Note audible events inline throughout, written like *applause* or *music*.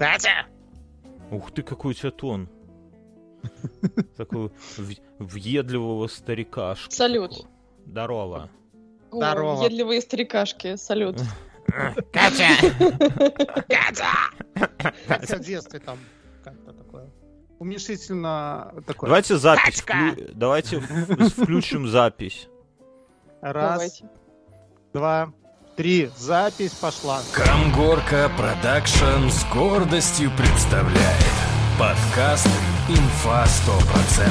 Катя! Ух ты, какой у тебя тон. *laughs* Такой въедливого старикашки. Салют. Здорово. Здорово. Въедливые старикашки, салют. *laughs* Катя! *laughs* Катя! Катя в детстве там как-то такое. Уменьшительно такое. Давайте запись. Вклю... Давайте включим запись. Раз, Давайте. два, три. Запись пошла. Камгорка Production с гордостью представляет подкаст «Инфа 100%».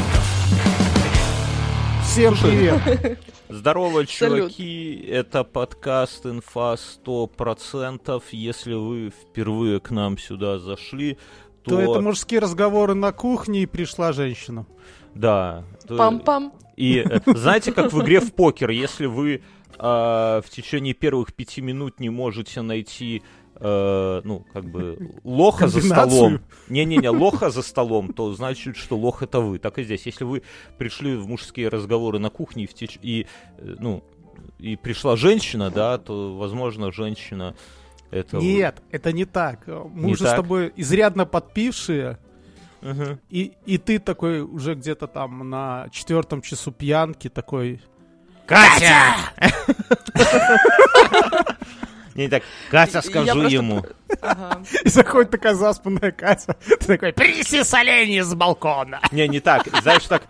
Всем привет! Здорово, чуваки! Это подкаст «Инфа 100%». Если вы впервые к нам сюда зашли, то... То это мужские разговоры на кухне, и пришла женщина. Да. Пам-пам. И знаете, как в игре в покер, если вы э, в течение первых пяти минут не можете найти э, ну, как бы, *laughs* лоха за столом. Не-не-не, лоха за столом, то значит, что лох это вы. Так и здесь. Если вы пришли в мужские разговоры на кухне и, в теч... и э, ну, и пришла женщина, да, то, возможно, женщина это... Нет, это не так. Мы не уже так? с тобой изрядно подпившие, угу. и, и ты такой уже где-то там на четвертом часу пьянки такой... Катя! *laughs* Не так, Катя, скажу ему. И заходит такая заспанная Катя. Ты такой, принеси соленье с балкона. Не, не так. Знаешь, так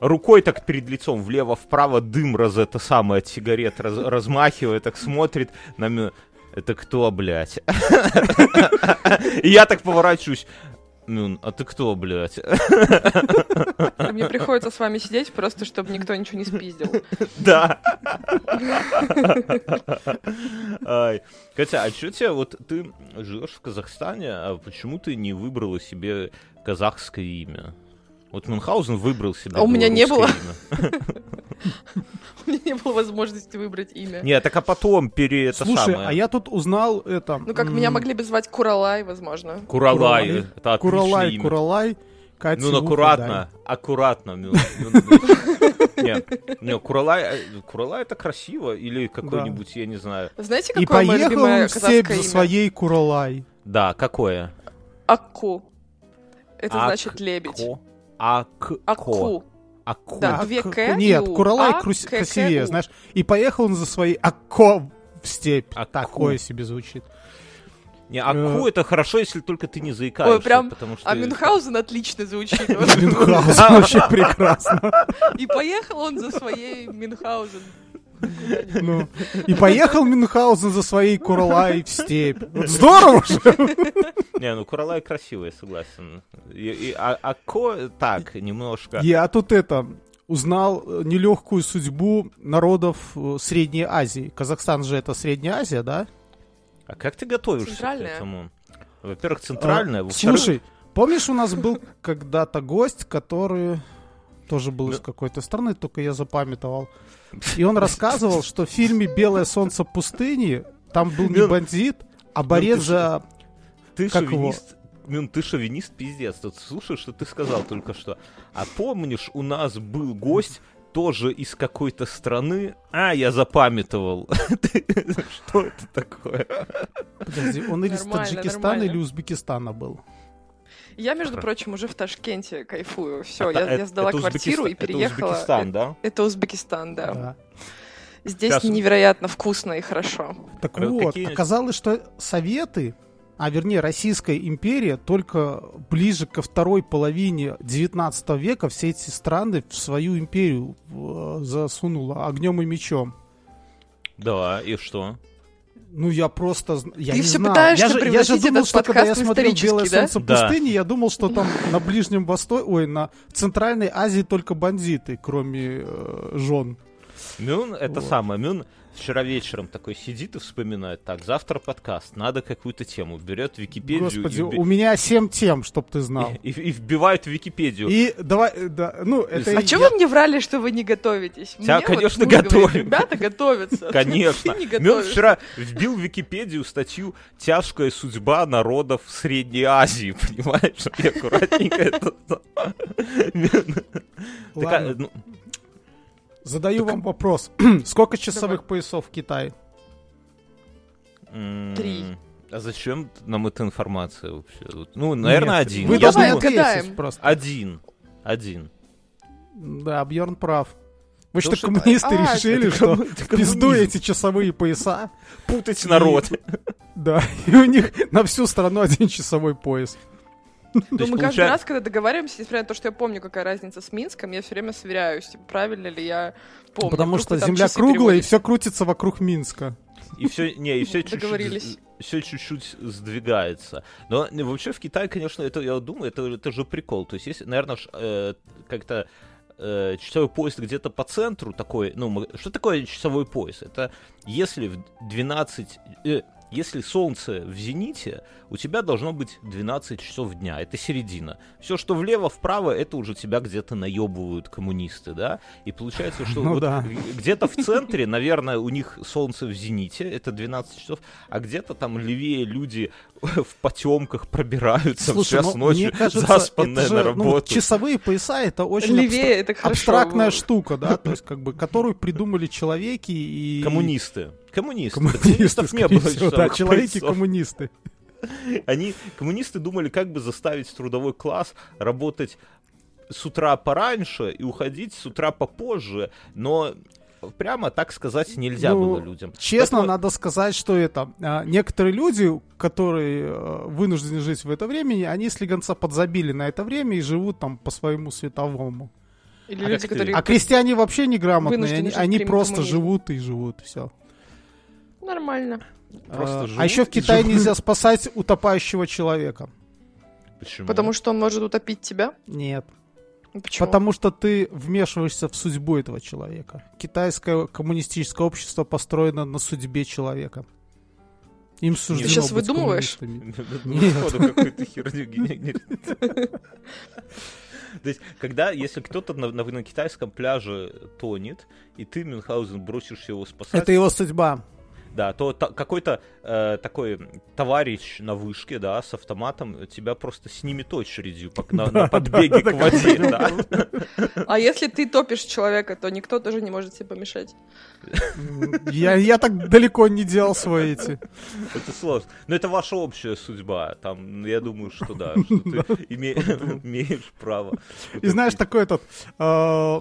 рукой так перед лицом влево-вправо дым раз это самое от сигарет раз, размахивает, так смотрит на меня. Это кто, блядь? *laughs* И я так поворачиваюсь. Мюн, а ты кто, блядь? Мне приходится с вами сидеть просто, чтобы никто ничего не спиздил. Да. Ай. Катя, а что тебе, вот ты живешь в Казахстане, а почему ты не выбрала себе казахское имя? Вот Мюнхгаузен выбрал себе. А у меня не было. У меня не было возможности выбрать имя. Нет, так а потом пере это Слушай, самое. а я тут узнал это... Ну как, меня могли бы звать Куралай, возможно. Куралай, это Куралай, имя. Куралай. Катя, ну, аккуратно, аккуратно. *laughs* Нет, не, Куралай, э, Куралай это красиво, или какой-нибудь, я не знаю. Знаете, какое И поехал он в степь за своей Куралай. Да, какое? Акку. Это значит лебедь. Аку. Аку. Да, две К. Нет, Куралай красивее, знаешь. И поехал он за своей Акко в степь. Такое себе звучит. Не, Аку это хорошо, если только ты не заикаешься. Ой, прям, потому что... а Мюнхгаузен отлично звучит. *laughs* Мюнхгаузен *laughs* вообще прекрасно. И поехал он за своей Мюнхгаузен. Ну, и поехал Мюнхгаузен за своей Куралай в степь. Вот здорово же! Не, ну Куралай красивый, согласен. И, и, а, а Ко так, немножко... Я тут это узнал нелегкую судьбу народов э, Средней Азии. Казахстан же это Средняя Азия, да? А как ты готовишься центральная. к этому? Во-первых, центральная. А, во слушай, помнишь, у нас был когда-то гость, который тоже был из какой-то страны, только я запамятовал. И он рассказывал, что в фильме «Белое солнце пустыни» там был не бандит, а борец за... Ты шовинист, Мюн, ты шовинист, пиздец. Тут слушай, что ты сказал только что. А помнишь, у нас был гость, тоже из какой-то страны. А, я запамятовал. *laughs* Что это такое? Подожди, он или из Таджикистана, или Узбекистана был. Я, между прочим, уже в Ташкенте кайфую. Все, я, я сдала квартиру и переехала. Это Узбекистан, да? Это Узбекистан, да. да. Здесь Сейчас... невероятно вкусно и хорошо. Так вот, Какие... оказалось, что Советы, а вернее Российская империя, только ближе ко второй половине 19 века все эти страны в свою империю э, засунула огнем и мечом. Да, и что? Ну, я просто... Я Ты не все знаю. пытаешься я же, превратить я же думал, этот что когда я смотрел «Белое да? солнце Да. пустыни», я думал, что там на Ближнем Востоке... Ой, на Центральной Азии только бандиты, кроме э, жен. Мюн, это Вот. самое, Мюн вчера вечером такой сидит и вспоминает, так, завтра подкаст, надо какую-то тему, берет Википедию Господи, и, вби- у меня семь тем, чтоб ты знал. и- и вбивает в Википедию. И давай, да, ну, это... А я- что вы мне врали, что вы не готовитесь? Тебя, Мне конечно, вот муж говорит, готовим. Ребята готовятся. *laughs* Конечно. Готовишься. вчера вбил в Википедию статью «Тяжкая судьба народов Средней Азии», *laughs* понимаешь? И аккуратненько это... *laughs* Задаю вам вопрос. *clears throat* Сколько часовых поясов в Китае? Три. А зачем нам эта информация вообще? Ну, наверное, Нет, один. Вы Я должны отгадаем. просто. Один. Один. Да, Бьорн прав. Вы что, коммунисты а, решили, что пизду эти часовые пояса? Путать народ. *laughs* Да, и у них на всю страну один часовой пояс. Ну, мы каждый раз, когда договариваемся, несмотря на то, что я помню, какая разница с Минском, я все время сверяюсь, типа, правильно ли я помню. Потому что Земля круглая, и все крутится вокруг Минска. И все, не, и все чуть-чуть, все чуть-чуть сдвигается. Но вообще в Китае, конечно, это, я думаю, это, это же прикол. То есть, если, наверное, э, как-то э, часовой пояс где-то по центру такой, ну, что такое часовой пояс? Это если в 12, э, если солнце в зените, у тебя должно быть 12 часов дня. Это середина. Все, что влево-вправо, это уже тебя где-то наебывают коммунисты, да? И получается, что *laughs* ну, вот да. где-то в центре, наверное, у них солнце в зените, это 12 часов, а где-то там левее люди в потемках пробираются Слушай, в час ну, ночи, кажется, заспанные же, на ну, работу. Ну, часовые пояса это очень левее, абстра... это абстрактная штука, да, то есть как бы, которую придумали человеки и... Коммунисты. Коммунисты. Коммунисты Коммунистов не было. Всего, да, человеки-коммунисты. Они, коммунисты думали, как бы заставить трудовой класс работать с утра пораньше и уходить с утра попозже, но прямо так сказать нельзя ну, было людям. Честно, Поэтому... надо сказать, что это а, некоторые люди, которые а, вынуждены жить в это время, они слегонца подзабили на это время и живут там по своему световому. Или а, люди, которые... а крестьяне вообще неграмотные, они, они просто живут и живут, все. Нормально. Просто а, а еще в Китае живут. нельзя спасать утопающего человека. Почему? Потому что он может утопить тебя? Нет. Почему? Потому что ты вмешиваешься в судьбу этого человека. Китайское коммунистическое общество построено на судьбе человека. Им суждено Ты сейчас быть выдумываешь? *laughs* То есть, когда, если кто-то на, на, на китайском пляже тонет, и ты, Мюнхгаузен, бросишься его спасать... Это его судьба да, то та, какой-то э, такой товарищ на вышке, да, с автоматом тебя просто снимет очередью по, на, на *laughs* подбеге к воде, да. А если ты топишь человека, то никто тоже не может тебе помешать. Я, я так далеко не делал свои эти. Это сложно. Но это ваша общая судьба. Там, я думаю, что да, что ты *laughs* *laughs* имеешь право. И знаешь, такой этот э,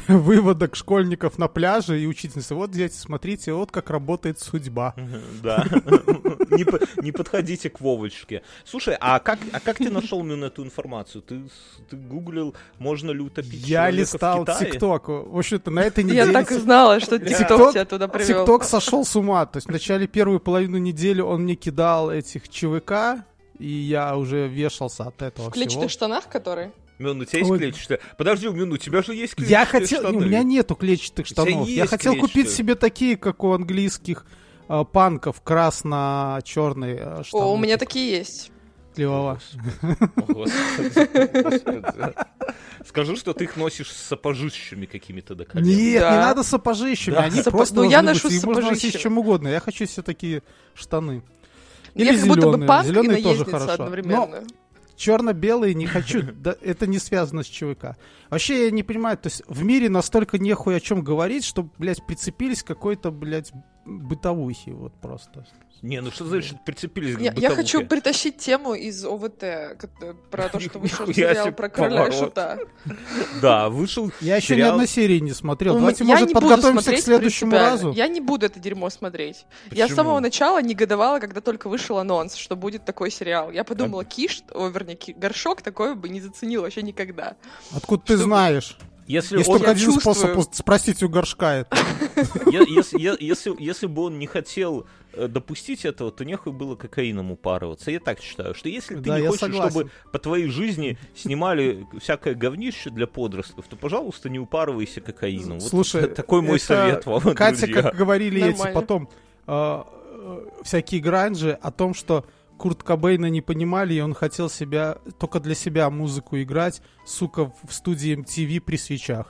*laughs* выводок школьников на пляже и учительницы. Вот, дети, смотрите, вот как работает судьба. Да. Не, не подходите к Вовочке. Слушай, а как, а как ты нашел именно эту информацию? Ты, ты гуглил, можно ли утопить Я листал ТикТок. В общем-то, на этой неделе... Я так и знала, что ТикТок тебя туда привел. ТикТок сошел с ума. То есть в начале первую половину недели он мне кидал этих ЧВК, и я уже вешался от этого В клетчатых штанах, которые? Мин, у тебя есть Ой. клетчатые? Подожди, Мин, у тебя же есть клетчатые Я хотел... штаны. У меня нету клетчатых штанов. Я хотел клетчатые. купить себе такие, как у английских э, панков, красно-черные э, штаны. О, у меня такие есть. Клево. Скажу, что ты их носишь с сапожищами какими-то до колен. Нет, да. не надо сапожищами, да. они Сапо... просто ну, я ношу быть, можно носить чем угодно. Я хочу себе такие штаны. Или я зеленые. как будто бы панк зеленые тоже хорошо. одновременно. Но черно-белые не хочу. *laughs* Да, это не связано с ЧВК. Вообще я не понимаю, то есть в мире настолько нехуй о чем говорить, что, блядь, прицепились к какой-то, блядь, бытовухи вот просто. Не, ну что значит прицепились к я, я хочу притащить тему из ОВТ про то, что *laughs* вышел сериал про короля и шута. Да, вышел Я еще ни одной серии не смотрел. Давайте, может, подготовимся к следующему разу. Я не буду это дерьмо смотреть. Я с самого начала негодовала, когда только вышел анонс, что будет такой сериал. Я подумала, Киш, вернее, Горшок такой бы не заценил вообще никогда. Откуда ты знаешь? Если Есть он... только один чувствую... способ спросить у горшка это. *laughs* Если, если, если бы он не хотел э, допустить этого, то нехуй было кокаином упарываться. Я так считаю, что если ты да, не хочешь, согласен. чтобы по твоей жизни снимали всякое говнище для подростков, то, пожалуйста, не упарывайся кокаином. Слушай, вот *laughs* такой мой совет вам, Катя, друзья. как говорили Нормально. эти потом, э, э, всякие гранжи о том, что Курт Кобейна не понимали, и он хотел себя только для себя музыку играть, сука, в студии MTV при свечах.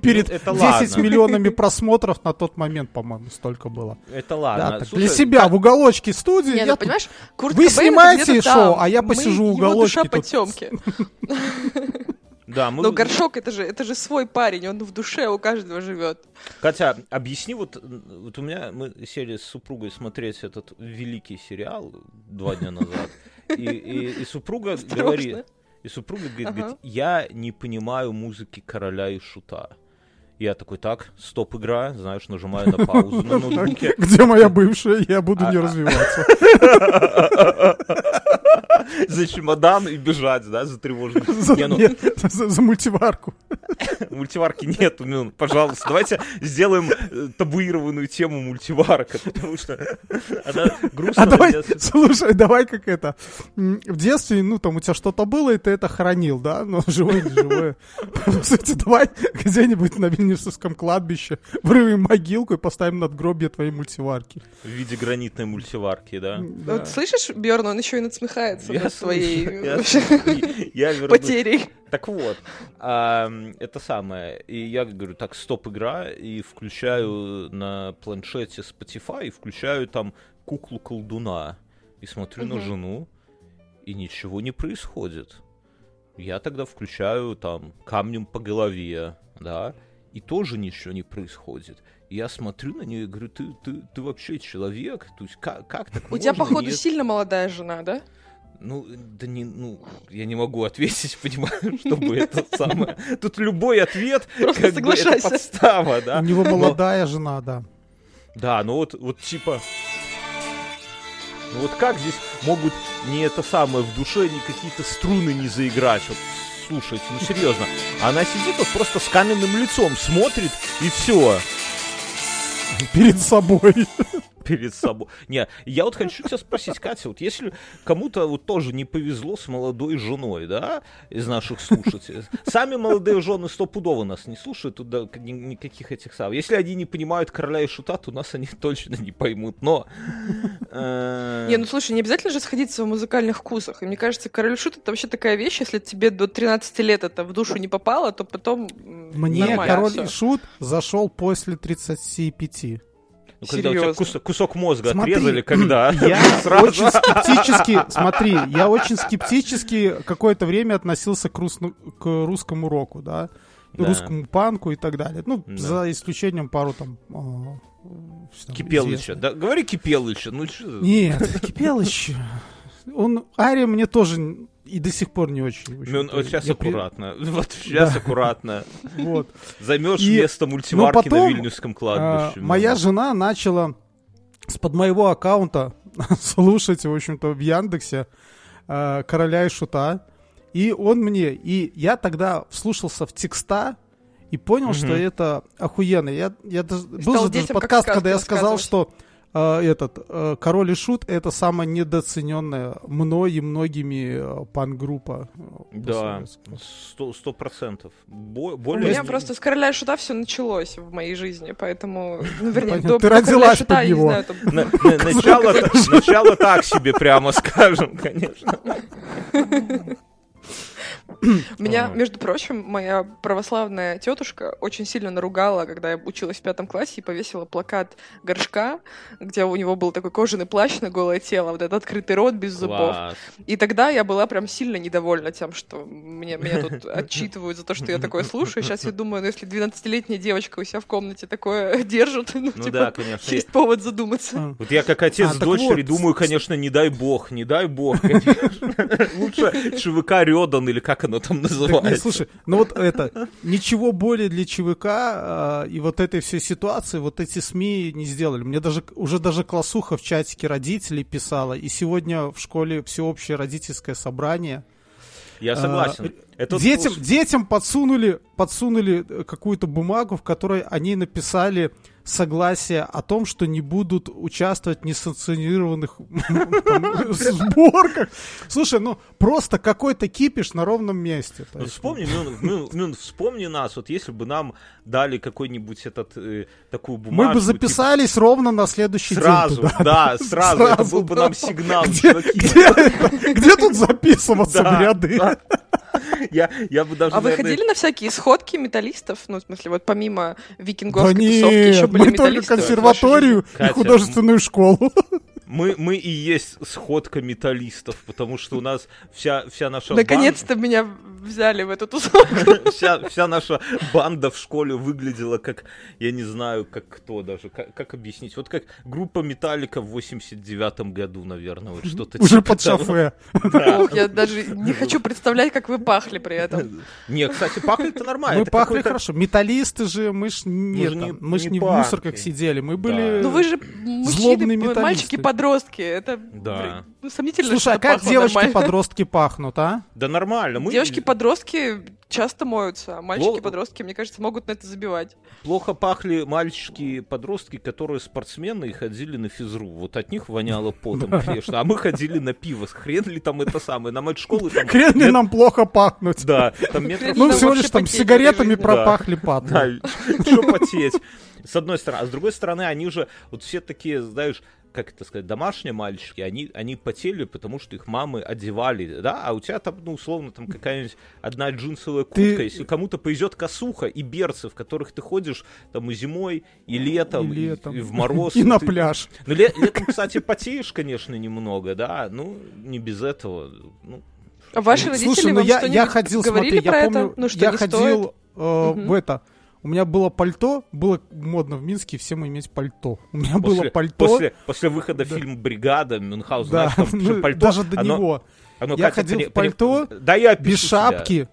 Перед это 10 ладно. миллионами просмотров на тот момент, по-моему, столько было. Это ладно. Да, Слушай, для себя как... в уголочке студии. Я ну, понимаешь, Курт Вы Кобейн снимаете шоу, там. а я посижу Мы в уголочке. Его душа потемки. *laughs* Да, мы... Но горшок это же, это же свой парень, он в душе у каждого живет. Катя, объясни, вот, вот у меня мы сели с супругой смотреть этот великий сериал два дня назад, и, и, и супруга *laughs* говорит, и супруга говорит, ага. говорит, я не понимаю музыки короля и шута. Я такой, так, стоп, игра, знаешь, нажимаю на паузу на *laughs* ноутбуке. Где моя *laughs* бывшая? Я буду не а, а. развиваться. *laughs* За чемодан и бежать, да, за тревожным. *laughs* Ну *laughs* за мультиварку. Мультиварки нет, ну, пожалуйста, давайте сделаем э, табуированную тему мультиварка, потому что она грустная. А давай, слушай, давай как это, в детстве, ну, там у тебя что-то было, и ты это хранил, да, но живое, не живое. Кстати, давай где-нибудь на Вильнюсовском кладбище вырвем могилку и поставим надгробие твоей мультиварки. В виде гранитной мультиварки, да? да. Вот, слышишь, Бьерн, он еще и надсмехается я своей *laughs* потерей. Так вот, это самое. И я говорю, так, стоп, игра, и включаю на планшете Spotify, и включаю там куклу колдуна. И смотрю на жену, и ничего не происходит. Я тогда включаю там камнем по голове, да, и тоже ничего не происходит. Я смотрю на нее и говорю, ты, ты, ты вообще человек? То есть как, как так У можно? тебя, походу, Нет... сильно молодая жена, да? Ну, да не, ну, я не могу ответить, *laughs* понимаю, чтобы это самое. Тут любой ответ, как бы, это подстава, да. У него молодая жена, да. Да, ну вот, вот типа... Ну вот как здесь могут не это самое в душе, ни какие-то струны не заиграть? Вот слушайте, ну серьезно. Она сидит вот просто с каменным лицом, смотрит и все. Перед собой перед собой. Не, я вот хочу тебя спросить, Катя, вот если кому-то вот тоже не повезло с молодой женой, да, из наших слушателей, сами молодые жены стопудово нас не слушают, тут да, никаких этих самых. Если они не понимают короля и шута, то нас они *laughs* точно не поймут, но... Э, не, ну слушай, не обязательно же сходиться в музыкальных вкусах. И мне кажется, король и шут это вообще такая вещь, если тебе до 13 лет это в душу не попало, то потом Мне король и шут зашел после 35. Ну, когда Серьезно? у тебя кусок, кусок мозга смотри, отрезали, когда? Я *laughs* очень скептически, смотри, я очень скептически какое-то время относился к, рус, к русскому року, да, да. русскому панку и так далее. Ну, да. за исключением пару там... Э, Кипелыча. Да, говори Кипелыча. Ну, что... Нет, Кипелыч... Он, Ария мне тоже и до сих пор не очень. ну, вот сейчас я аккуратно. При... *laughs* Вот сейчас да. аккуратно. *laughs* Вот. Займешь и... место мультиварки потом, на Вильнюсском кладбище. А, моя жена начала с под моего аккаунта *laughs* слушать, в общем-то, в Яндексе а, Короля и Шута. И он мне, и я тогда вслушался в текста и понял, угу. что это охуенно. Я, я даже, был же даже подкаст, когда я сказал, что э, этот э, Король и Шут это самая недооцененная мной и многими э, пан-группа. Да, сто процентов. Более... У меня просто с Короля и Шута все началось в моей жизни, поэтому, ну, вернее, до, Ты родилась Шута, под него. *laughs* Начало так себе, прямо скажем, конечно. *laughs* *clears throat* Меня, между прочим, моя православная тетушка очень сильно наругала, когда я училась в пятом классе и повесила плакат горшка, где у него был такой кожаный плащ на голое тело, вот этот открытый рот без зубов. И тогда я была прям сильно недовольна тем, что мне, меня тут *laughs* отчитывают за то, что я такое слушаю. Сейчас я думаю, ну если 12-летняя девочка у себя в комнате такое *laughs* держит, ну, ну типа, да, конечно. есть повод задуматься. Вот я как отец а, с дочерью вот. думаю, конечно, не дай бог, не дай бог, *laughs* Лучше ЧВК Рёдан или как оно там называется. Так, нет, слушай, ну вот это, ничего более для ЧВК а, и вот этой всей ситуации вот эти СМИ не сделали. Мне даже, уже даже классуха в чатике родителей писала, и сегодня в школе всеобщее родительское собрание. Я а, согласен. А, это детям, детям подсунули, подсунули какую-то бумагу, в которой они написали согласие о том, что не будут участвовать в несанкционированных *laughs* сборках. Слушай, ну просто какой-то кипиш на ровном месте. Ну, вспомни, ну, вспомни нас, вот если бы нам дали какой-нибудь этот э, такую бумагу. Мы бы типа записались ровно на следующий день. Сразу, да, сразу, это был бы нам сигнал. Где тут записываться ряды? Я, я бы даже, а наверное... вы ходили на всякие сходки металлистов? Ну, в смысле, вот помимо викинговской да тусовки еще были мы металлисты? только консерваторию и художественную школу. Мы, мы и есть сходка металлистов, потому что у нас вся, вся наша Наконец-то банда... меня взяли в эту тусовку. *laughs* Вся, вся наша банда в школе выглядела как, я не знаю, как кто даже, как, как объяснить, вот как группа Металлика в 89-м году, наверное, вот что-то Уже типа под того. шофе. *laughs* Ох, Я даже не *laughs* хочу представлять, как вы пахли при этом. Не, кстати, пахли-то нормально. Мы это пахли хорошо. Металлисты же, мы ж не, же не- там, мы ж не не в мусорках сидели, мы были... Ну вы же Злобные металлисты. мальчики-подростки. Это Да. ну, сомнительно, Слушай, а как девочки-подростки пахнут, а? Да нормально. Мы Девочки-подростки часто моются, а мальчики-подростки, мне кажется, могут на это забивать. плохо пахли мальчики-подростки, которые спортсмены и ходили на физру. Вот от них воняло потом, конечно. А мы ходили на пиво. Хрен ли там это самое? Нам от школы там... Хрен ли нам плохо пахнуть? Да, там метров Ну, всего лишь там сигаретами пропахли патлы. Да, что *laughs* потеть. С одной стороны. А с другой стороны, они же, вот все такие, знаешь, как это сказать, домашние мальчики, они, они потели, потому что их мамы одевали, да, а у тебя там, ну, условно, там какая-нибудь одна джинсовая куртка, Ты- если кому-то повезет косуха и берцы, в которых ты ходишь там и зимой, и летом, И и, летом. и в мороз. *laughs* И на пляж. Ну, ле- летом, кстати, потеешь, конечно, немного, да, ну, не без этого, ну, А ваши родители Слушай, ну вам я, я что-нибудь ходил, говорили смотри, про я это? помню, Ну, что я не ходил стоит? э, Мгм. в это. У меня было пальто, было модно в Минске всем иметь пальто. У меня было после, пальто. после, после выхода фильма «Бригада», Мюнхгаузен, да, знаешь, там же ну, пальто, даже до оно- него. оно, Я Катя, ходил при- в пальто, при- Да я без тебя. шапки,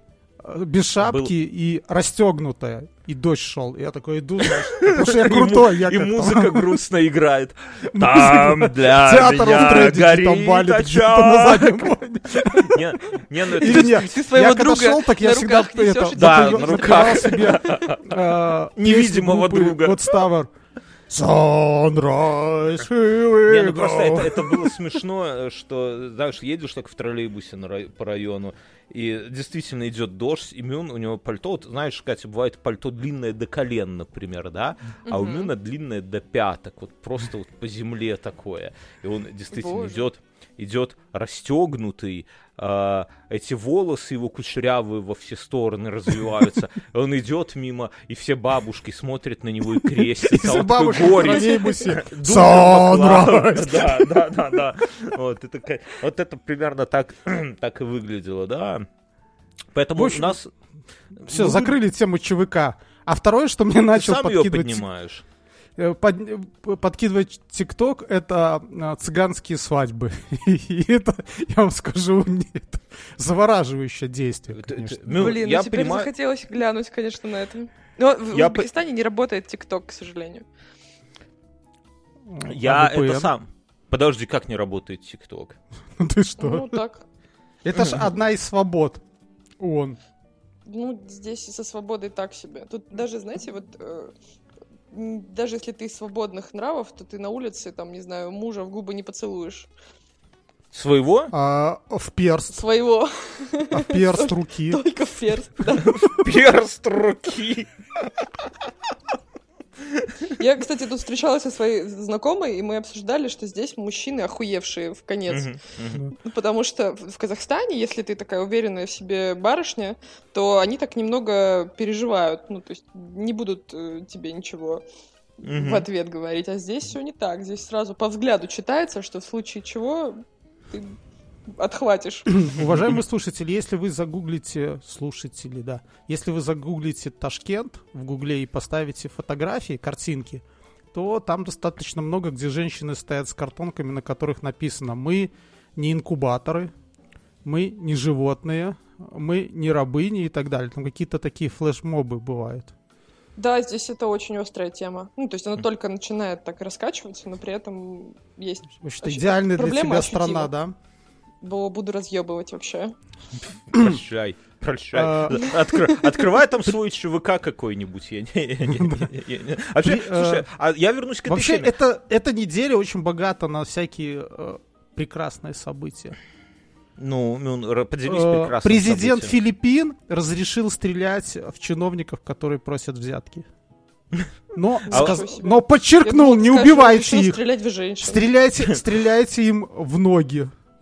без шапки и расстегнутая. И дождь шел. Я такой иду, знаешь, *laughs* потому что я крутой. Я И музыка грустно играет. *laughs* Там для Театр меня горит на очаг. *laughs* Не, ну Ты своего друга шел, так я всегда это, Да, на руках. э, Невидимого песню группы друга. Sunrise, here we Не, ну просто это, это было смешно, что, знаешь, едешь так в троллейбусе на рай- по району, и действительно идет дождь, и Мюн, у него пальто, вот, знаешь, Катя, бывает пальто длинное до колен, например, да, а у. Мюна длинное до пяток, вот просто вот по земле такое, и он действительно Боже. идет, идет расстегнутый, а, эти волосы его кучерявые во все стороны развиваются, он идет мимо, и все бабушки смотрят на него и крестятся, он такой. Sunrise. Да, да, да, да. Вот это, ка- вот это примерно так, *clears throat* так и выглядело, да. Поэтому общем, у нас... Все, ну, закрыли тему ЧВК. А второе, что мне начал подкидывать, поднимаешь. Э, под- э, подкидывать ТикТок, это а, цыганские свадьбы. *laughs* И это, я вам скажу, *laughs* нет, завораживающее действие, конечно. ну, Блин, я ну теперь понимаю... захотелось глянуть, конечно, на это. Но в Я по- Узбекистане не работает ТикТок, к сожалению. Я А VPN? это сам... Подожди, как не работает ТикТок? Ну *laughs* Ты что? Ну, так. Это же одна из свобод. Он. Ну, здесь со свободой так себе. Тут даже, знаете, вот э, даже если ты свободных нравов, то ты на улице, там, не знаю, мужа в губы не поцелуешь. Своего? А, в перст. Своего, А в перст руки. только в перст. да. Перст руки. Я, кстати, тут встречалась со своей знакомой, и мы обсуждали, что здесь мужчины охуевшие в конец. Ну, Потому что в Казахстане, если ты такая уверенная в себе барышня, то они так немного переживают. Ну, то есть не будут э, тебе ничего в ответ говорить. А здесь все не так. Здесь сразу по взгляду читается, что в случае чего ты отхватишь. *clears throat* Уважаемые слушатели, если вы загуглите, слушатели, да, если вы загуглите Ташкент в гугле и поставите фотографии, картинки, то там достаточно много, где женщины стоят с картонками, на которых написано «Мы не инкубаторы», «Мы не животные», «Мы не рабыни» и так далее. Там какие-то такие флешмобы бывают. Да, здесь это очень острая тема. Ну, то есть она только начинает так раскачиваться, но при этом есть... В общем-то, Ощу- идеальная для тебя ощутима. страна, да? Бо- Буду разъебывать вообще. Прощай, прощай. А. Откры- Открывай там свой ЧВК какой-нибудь. я не- не- не- Вообще, слушай, а я вернусь к этой Вообще, теме. это, эта неделя очень богата на всякие э, прекрасные события. Ну, ну, поделись Э, прекрасным Президент событием. Филиппин разрешил стрелять в чиновников, которые просят взятки. Но, А сказ- но подчеркнул, не думала, скажешь, убивайте их. стрелять в женщин. Стреляйте, стреляйте им в ноги.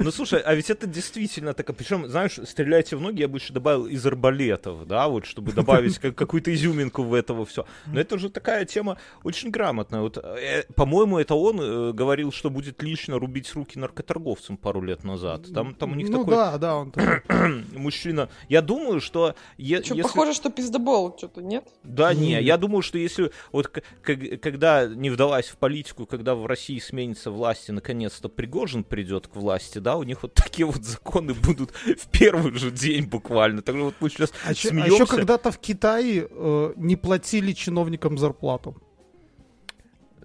Ну, слушай, а ведь это действительно так. Причем, знаешь, стреляйте в ноги, я бы еще добавил из арбалетов, да, вот, чтобы добавить какую-то изюминку в этого все. Но это же такая тема очень грамотная. Вот, э, по-моему, это он э, говорил, что будет лично рубить руки наркоторговцам пару лет назад. Там, там у них ну, такой... да, да, он *clears throat* мужчина. Я думаю, что... Е- что, если... похоже, что пиздобол, что-то нет? Да, не, я думаю, что если вот когда не вдалась в политику, когда в России сменится власть и наконец-то Пригожин придет к власти, да, у них вот такие вот законы будут в первый же день буквально. Так вот мы сейчас а, смеемся. а еще когда-то в Китае э, не платили чиновникам зарплату.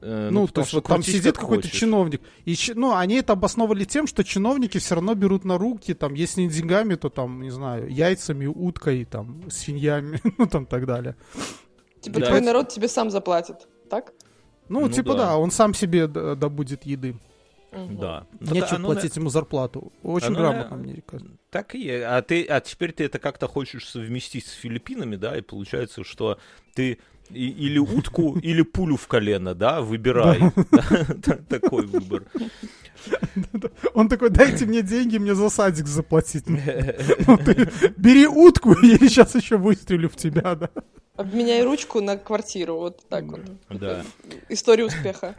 Э, ну, ну то есть вот там сидит какой-то чиновник. И, ну, они это обосновывали тем, что чиновники все равно берут на руки, там, если не деньгами, то там, не знаю, яйцами, уткой, там, свиньями, *laughs* ну, там, так далее. Типа да. твой народ тебе сам заплатит, так? Ну, ну типа да. да, он сам себе добудет еды. Угу. Да. Нечего оно, платить ему зарплату. Очень оно, грамотно, мне кажется. Так и А, ты, а теперь ты это как-то хочешь совместить с Филиппинами, да, и получается, что ты и, или утку, *laughs* или пулю в колено, да, выбирай. *laughs* Такой выбор. Он такой, дайте мне деньги, мне за садик заплатить. *laughs* Бери утку, и я сейчас еще выстрелю в тебя, да. Обменяй ручку на квартиру, вот так вот. Да. История успеха.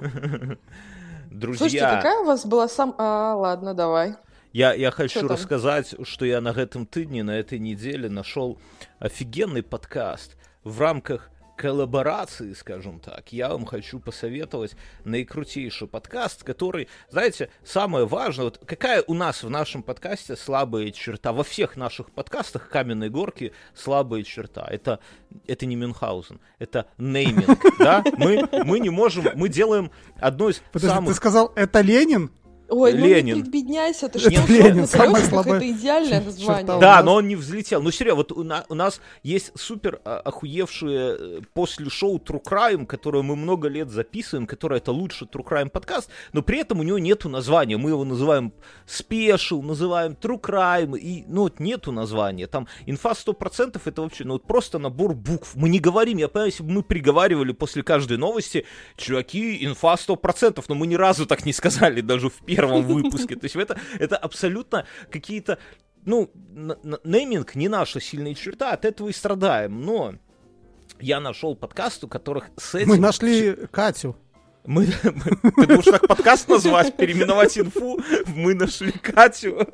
Друзья... Слушайте, какая у вас была сам... А, ладно, давай. Я, я хочу рассказать, что я на этом тыдне, на этой неделе нашел офигенный подкаст в рамках коллаборации, скажем так, я вам хочу посоветовать наикрутейший подкаст, который, знаете, самое важное, вот какая у нас в нашем подкасте слабая черта, во всех наших подкастах каменной горки слабая черта, это, это не Мюнхгаузен, это нейминг, да, мы, мы не можем, мы делаем одно из Подожди, самых... ты сказал, это Ленин? Ой, Ленин. ну не бедняйся, ты что, это Ленин, самое слабое это идеальное название. Да, но он не взлетел. Ну, серьезно, вот у, на, у нас есть супер а, охуевшие э, после шоу True Crime, которое мы много лет записываем, которое это лучший True Crime подкаст, но при этом у него нету названия. Мы его называем Special, называем True Crime, и, ну, вот нету названия. Там инфа 100% это вообще, ну, вот просто набор букв. Мы не говорим, я понимаю, если бы мы приговаривали после каждой новости, чуваки, инфа 100%, но мы ни разу так не сказали, даже в первом *laughs* выпуске. То есть это, это абсолютно какие-то... Ну, нейминг не наша сильная черта, от этого и страдаем. Но я нашел подкаст, у которых с этим... Мы нашли Катю. Мы, мы, ты думаешь, так подкаст назвать, переименовать инфу, мы нашли Катю.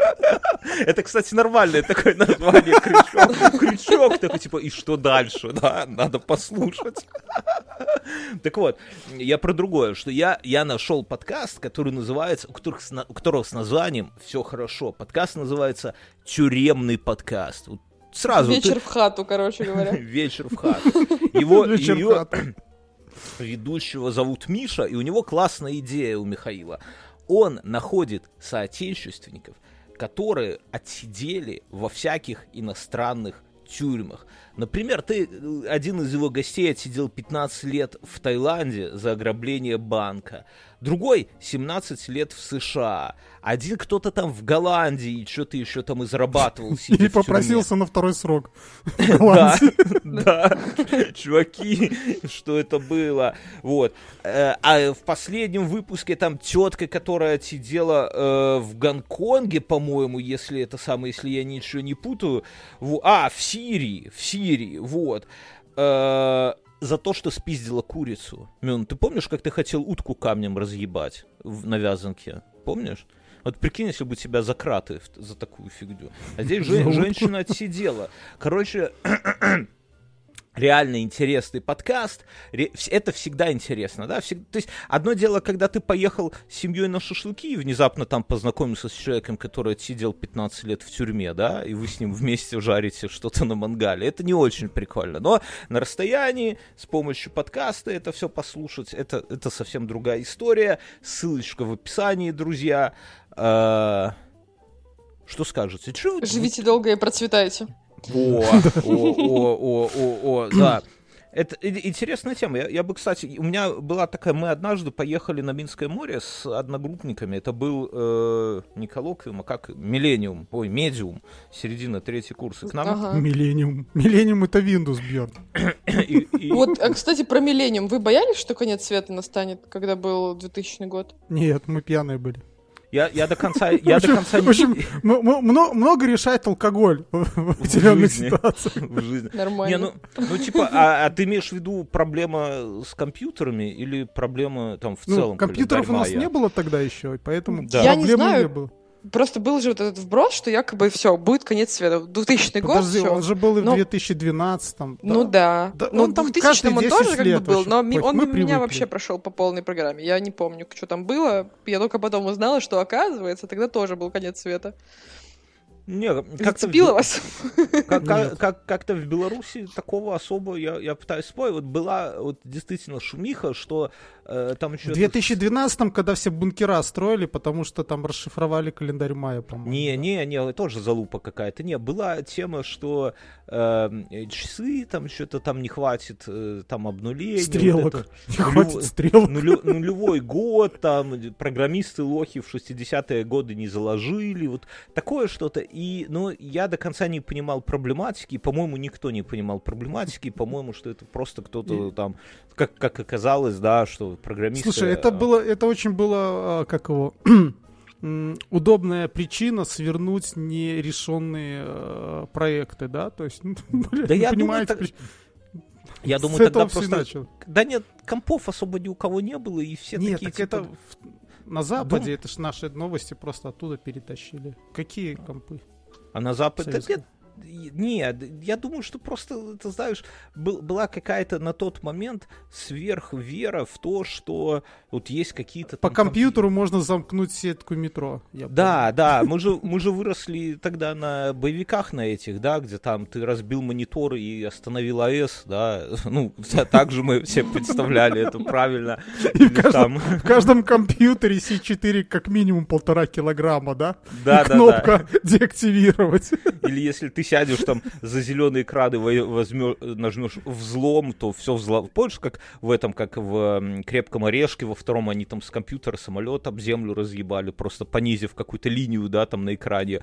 Это, кстати, нормальное такое название, крючок. Крючок такой, типа, и что дальше, да, надо послушать. Так вот, я про другое, что я, я нашел подкаст, который называется, у, которых, у которого с названием «Все хорошо». Подкаст называется «Тюремный подкаст». Сразу Вечер ты... в хату, короче говоря. *laughs* Вечер в хату. Его, Вечер ее... в хату ведущего зовут Миша, и у него классная идея у Михаила. Он находит соотечественников, которые отсидели во всяких иностранных тюрьмах. Например, ты, э, один из его гостей отсидел 15 лет в Таиланде за ограбление банка другой 17 лет в США, один кто-то там в Голландии что-то еще там и зарабатывал. И попросился на второй срок. *laughs* Да, да, чуваки, что это было. Вот. Э, а в последнем выпуске там тетка, которая сидела э, в Гонконге, по-моему, если это самое, если я ничего не путаю. А, в Сирии, в Сирии, вот э, за то, что спиздила курицу. Мюн, ты помнишь, как ты хотел утку камнем разъебать в, на вязанке? Помнишь? Вот прикинь, если бы тебя за краты за такую фигню. А здесь же, женщина отсидела. Короче, *clears throat* реально интересный подкаст. Это всегда интересно, да? Всегда... То есть одно дело, когда ты поехал с семьей на шашлыки и внезапно там познакомился с человеком, который сидел 15 лет в тюрьме, да, и вы с ним вместе жарите что-то на мангале. Это не очень прикольно. Но на расстоянии, с помощью подкаста это все послушать, это, это совсем другая история. Ссылочка в описании, друзья. А... Что скажете? Чё? Живите долго и процветайте. О, о, о, о, о, о, да. Это интересная тема. Я, я бы, кстати, у меня была такая, мы однажды поехали на Минское море с одногруппниками. Это был э, не коллоквиум, а как Миллениум, ой, Медиум, середина третий курс. И к нам... Ага. Миллениум. Миллениум это Windows, Бьерн. *coughs* Вот, а, кстати, про Миллениум. Вы боялись, что конец света настанет, когда был 2000 год? Нет, мы пьяные были. Я, я до конца, *laughs* я до конца В общем, *laughs* много решает алкоголь в определенных ситуациях. *laughs* В жизни. Нормально. Не, ну, ну типа, а, а ты имеешь в виду проблема с компьютерами или проблема там в ну, целом? компьютеров у нас не было тогда еще, поэтому Да. Я не проблемы знаю. не было. Просто был же вот этот вброс, что якобы все, будет конец света. 2000 год, Подожди, всё. он же был и в Ну, 2012 Ну да. Да ну, он там 2000 он тоже 10 как бы был, но ми- он мы меня вообще прошел по полной программе. Я не помню, что там было. Я только потом узнала, что оказывается, тогда тоже был конец света. Не, как-то в вас? Как, как, Нет. как, как-то в Беларуси такого особо, я, я пытаюсь вспомнить, вот была вот действительно шумиха, что там еще... В 2012 когда все бункера строили, потому что там расшифровали календарь мая, по-моему. Не, не, не, тоже залупа какая-то. Не, была тема, что э, часы там что-то там не хватит, э, там обнуление. вот Стрелок. это. Не Нулю- хватит стрелок. Нулю- нулевой год, там программисты лохи в 60-е годы не заложили, вот такое что-то. И, ну, я до конца не понимал проблематики, по-моему, никто не понимал проблематики, по-моему, что это просто кто-то там, как, как оказалось, да, что программисты... Слушай, это а, было, это очень было, а, как его, *clears throat* удобная причина свернуть нерешенные э, проекты, да? То есть, ну, *laughs* блин, Да я думаю, так- при- Я с думаю, тогда просто... началось. Да нет, компов особо ни у кого не было, и все Нет, такие, так типа, это на Западе, это ж наши новости просто оттуда перетащили. Какие компы? А на Западе... Советском. нет, Нет, я думаю, что просто, ты знаешь, был- была какая-то на тот момент сверхвера в то, что вот есть какие-то... По там компьютеру можно замкнуть сетку метро. Да, да, мы же, мы же выросли тогда на боевиках на этих, да, где там ты разбил монитор и остановил АЭС, да, *laughs* ну, так же мы все представляли это правильно. И в каждом, там- в каждом компьютере C4 как минимум полтора килограмма, да? Да, И *laughs* да, кнопка *laughs* деактивировать. Или если ты сядешь там за зеленые экраны, во- возьмешь, нажмешь взлом, то все взлом. Помнишь, как в этом, как в крепком орешке, во втором они там с компьютера самолет об землю разъебали, просто понизив какую-то линию, да, там на экране,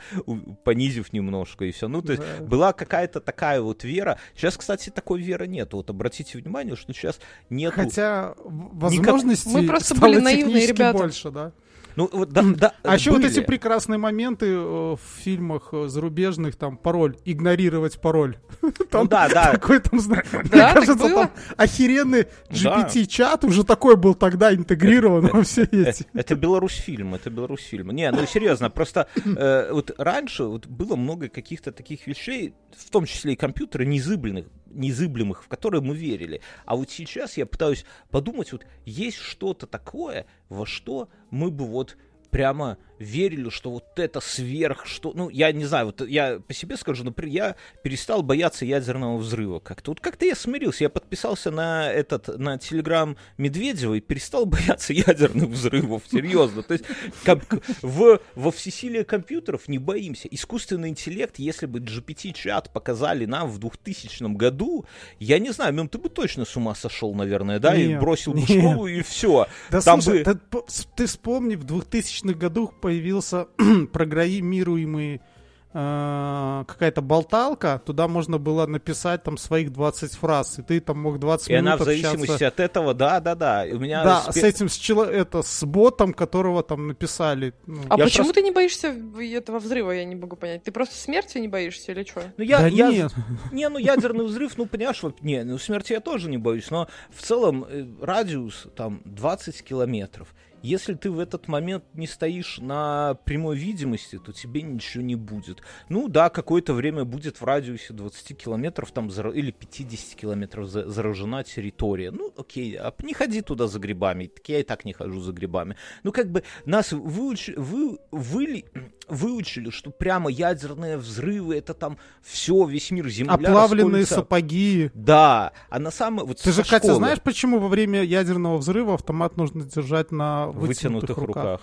понизив немножко и все. Ну, то есть Да. была какая-то такая вот вера. Сейчас, кстати, такой веры нет. Вот обратите внимание, что сейчас нету. Хотя возможностей Мы просто стало были наивные ребята. больше, да? Ну, вот, да, да, А еще вот эти прекрасные моменты э, в фильмах э, зарубежных, там, пароль, игнорировать пароль. *laughs* Там да, да. такой там, зна- мне кажется, там охеренный. GPT-чат уже такой был тогда интегрирован во все Э, эти. Это Беларусь фильм, это Беларусь фильм. Не, ну серьезно, просто вот раньше было много каких-то таких вещей, в том числе и компьютеры, незыблемых, незыблемых, в которые мы верили. А вот сейчас я пытаюсь подумать, вот есть что-то такое, во что мы бы вот прямо верили, что вот это сверх, что, ну, я не знаю, вот я по себе скажу, например, я перестал бояться ядерного взрыва как-то. Вот как-то я смирился, я подписался на этот, на телеграм Медведева и перестал *laughs* бояться ядерных взрывов, серьезно. То есть как, в, во всесилие компьютеров не боимся. Искусственный интеллект, если бы GPT-чат показали нам в 2000 году, я не знаю, Мем, ты бы точно с ума сошел, наверное, да, и Нет, бросил бы нет. школу, и все. Да Там слушай, бы- с- ты вспомни, в 2000-х годах появился *clears throat* программируемый э, какая-то болталка, туда можно было написать там своих 20 фраз, и ты там мог 20 И минут она в зависимости общаться. от этого, да, да, да. У меня Да, спе- с этим, с, чело- это, с ботом, которого там написали. ну. А Я почему просто- ты не боишься этого взрыва, я не могу понять? Ты просто смерти не боишься или что? Ну, я, да я- нет. Не, ну ядерный взрыв, ну понимаешь, вот, не, ну смерти я тоже не боюсь, но в целом э, радиус там 20 километров. Если ты в этот момент не стоишь на прямой видимости, то тебе ничего не будет. Ну да, какое-то время будет в радиусе 20 километров там или 50 километров за- заражена территория. Ну окей, а не ходи туда за грибами. Так я и так не хожу за грибами. Ну как бы нас выучи- вы, выли- *clears throat* выучили, что прямо ядерные взрывы, это там все, весь мир, земля Оплавленные расколется. сапоги. Да, а на самом... Вот Ты же, Катя, школы знаешь, почему во время ядерного взрыва автомат нужно держать на вытянутых, вытянутых руках? руках.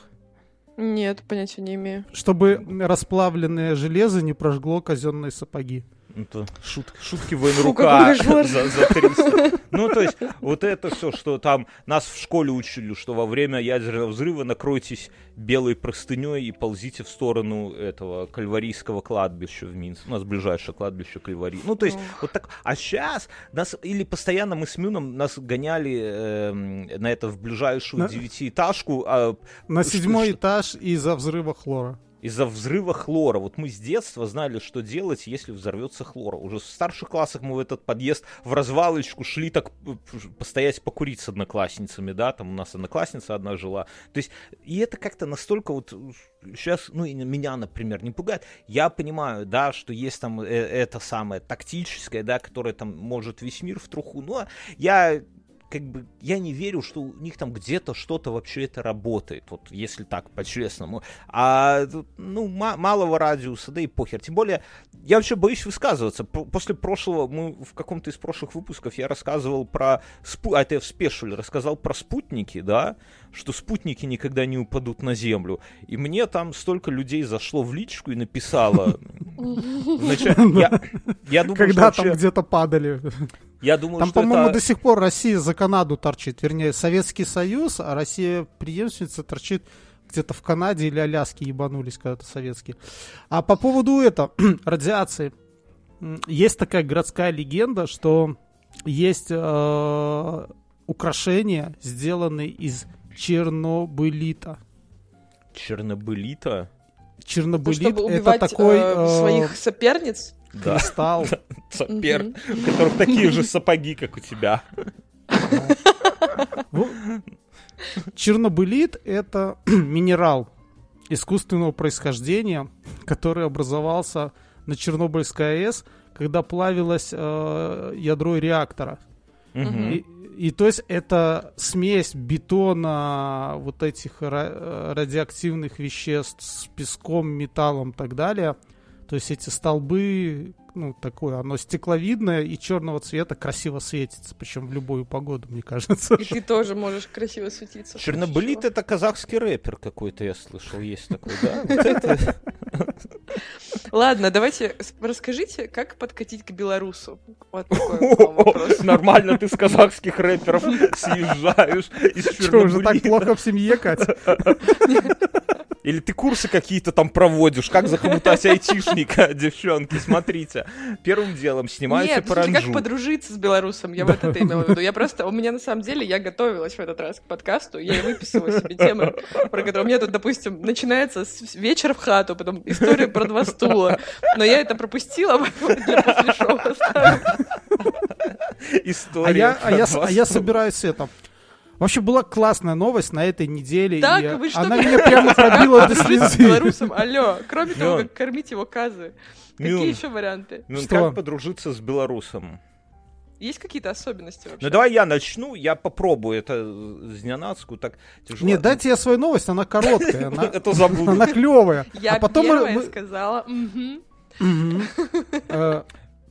Нет, понятия не имею. Чтобы расплавленное железо не прожгло казенные сапоги. Это шутки, шутки военрука за, за 300. Ну, то есть, вот это все, что там нас в школе учили, что во время ядерного взрыва накройтесь белой простыней и ползите в сторону этого кальварийского кладбища в Минске. У нас ближайшее кладбище Кальварий. Ну, то есть, Ох. вот так. А сейчас нас, или постоянно мы с Мюном нас гоняли э, на это в ближайшую на... девятиэтажку. А, на седьмой что... этаж из-за взрыва хлора из-за взрыва хлора. Вот мы с детства знали, что делать, если взорвется хлор. Уже в старших классах мы в этот подъезд в развалочку шли так постоять покурить с одноклассницами, да, там у нас одноклассница одна жила. То есть, и это как-то настолько вот сейчас, ну, и меня, например, не пугает. Я понимаю, да, что есть там э, это самое тактическое, да, которое там может весь мир в труху, но я как бы я не верю, что у них там где-то что-то вообще это работает, вот если так по-честному. А ну малого радиуса, да и похер. Тем более я вообще боюсь высказываться. После прошлого мы в каком-то из прошлых выпусков я рассказывал про спу... а это я в спешуле рассказал про спутники, да, что спутники никогда не упадут на Землю. И мне там столько людей зашло в личку и написало. *laughs* *laughs* Когда там где-то падали. *laughs* Я думаю, Там, по-моему, это... до сих пор Россия за Канаду торчит. Вернее, Советский Союз, а Россия преемственница торчит где-то в Канаде или Аляске ебанулись когда-то советские. А по поводу этого, *clears throat* радиации. Есть такая городская легенда, что есть э, украшения, сделанные из чернобылита. Чернобылита? Чернобылит ну, это такой... Э, э, своих соперниц? Да. Кристалл. *laughs* Сапер, у которых такие же *laughs* сапоги, как у тебя. Чернобылит — это *clears throat* минерал искусственного происхождения, который образовался на Чернобыльской АЭС, когда плавилось э, ядро реактора. И, и то есть это смесь бетона, вот этих радиоактивных веществ с песком, металлом и так далее — то есть эти столбы, ну, такое, оно стекловидное и черного цвета красиво светится, причем в любую погоду, мне кажется. И ты тоже можешь красиво светиться. Чернобылит это казахский рэпер какой-то, я слышал, есть такой, да? *laughs* Ладно, давайте расскажите, как подкатить к белорусу. Вот *laughs* Нормально ты с казахских рэперов съезжаешь Что, уже так плохо в семье, Катя? *laughs* Или ты курсы какие-то там проводишь, как захомутать айтишника, *laughs* девчонки, смотрите. Первым делом снимайте Нет, паранджу. как подружиться с белорусом, я вот это имела в виду. Я просто, у меня на самом деле, я готовилась в этот раз к подкасту, я и выписала себе темы, про которые у меня тут, допустим, начинается с вечер в хату, потом история про два стула, но я это пропустила *laughs* для после шоу. История. А я, а я, а я собираюсь это Вообще была классная новость на этой неделе. Так, и вы что, она меня прямо пробила до слезы. белорусом, алло. Кроме того, как кормить его казы. Какие еще варианты? Ну, как подружиться с белорусом? Есть какие-то особенности вообще? Ну давай я начну, я попробую это с зненацку, так тяжело. Нет, дайте я свою новость, она короткая. *laughs* Это забуду. Она клевая. Я а первая сказала. Э,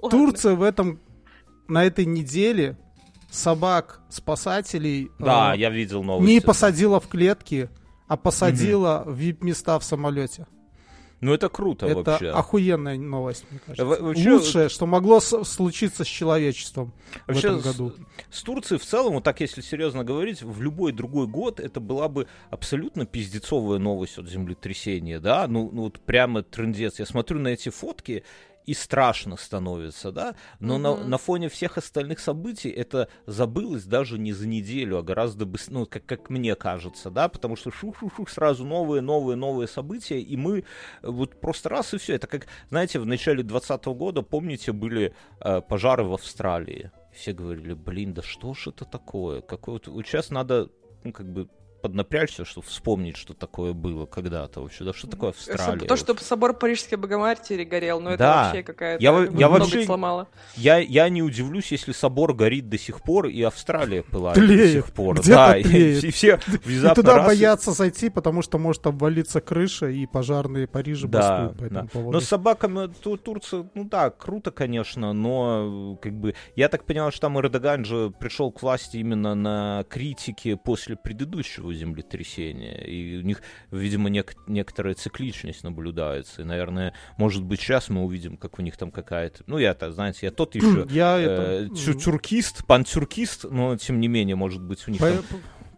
*laughs* Турция в этом на этой неделе собак спасателей. Да, э, я видел новости. Не посадила в клетки, а посадила угу. в вип-места в самолете. Ну это круто это вообще. Это охуенная новость, мне кажется. Во вообще... Лучшее, что могло случиться с человечеством вообще в этом году. С, с Турцией в целом, вот так если серьезно говорить, в любой другой год это была бы абсолютно пиздецовая новость от землетрясения, да? Ну, ну вот прямо трендец. Я смотрю на эти фотки, и страшно становится, да, но mm-hmm. на, на фоне всех остальных событий это забылось даже не за неделю, а гораздо быстрее, ну, как, как мне кажется, да, потому что шух-шух-шух, сразу новые, новые, новые события, и мы э, вот просто раз и все. Это как, знаете, в начале 2020 года, помните, были э, пожары в Австралии. Все говорили, блин, да что ж это такое? Какое вот, вот сейчас надо, ну, как бы поднапрячься, чтобы вспомнить, что такое было когда-то вообще. Да что такое Австралия? То, что собор Парижской Богоматери горел, но ну, это да. вообще какая-то... Я, я вообще... сломала. Я, я не удивлюсь, если собор горит до сих пор, и Австралия пылает тлеет. до сих пор. Где да, и, и все и туда раз... боятся зайти, потому что может обвалиться крыша, и пожарные Парижа да, по да. Но с собаками ту, Турция, ну да, круто, конечно, но как бы я так понял, что там Эрдоган же пришел к власти именно на критике после предыдущего землетрясения. И у них, видимо, нек- некоторая цикличность наблюдается. И, наверное, может быть, сейчас мы увидим, как у них там какая-то... Ну, я-то, знаете, я тот еще *clears throat* Я э, это... тюр- тюркист, пантюркист, но, тем не менее, может быть, у них По, там...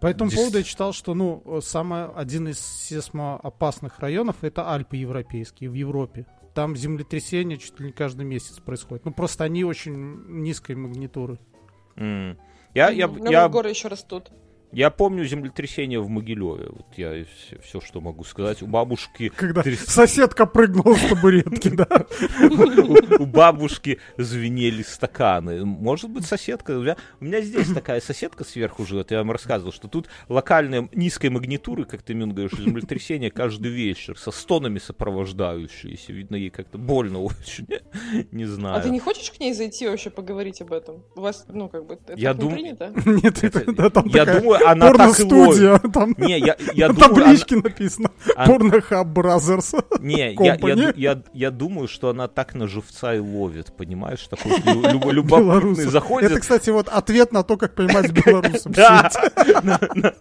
по этому Здесь- поводу я читал, что ну самый один из сейсмоопасных районов это Альпы европейские в Европе. Там землетрясения чуть ли не каждый месяц происходит. Ну просто они очень низкой магнитуры. М. Я, я, я, горы еще растут. Я помню землетрясение в Могилеве. Вот я все, что могу сказать. У бабушки Когда Тряс- соседка прыгнула с табуретки, да. у бабушки звенели стаканы. Может быть, соседка. У меня, здесь такая соседка сверху живет. Я вам рассказывал, что тут локальная низкой магнитуры, как ты, Мин, говоришь, землетрясение каждый вечер со стонами сопровождающиеся. Видно, ей как-то больно очень. Не знаю. А ты не хочешь к ней зайти вообще поговорить об этом? У вас, ну, как бы, это не принято? Нет, это, Это- да, там Я думаю, она так и ловит. там Не, я, я на она- написано она- Pornhub Brothers. Не, я, я, Company. я, я думаю, что она так на живца и ловит, понимаешь? Такой лю- любо- *laughs* любопытный заходит. Это, кстати, вот ответ на то, как поймать белорусов. *laughs* Да,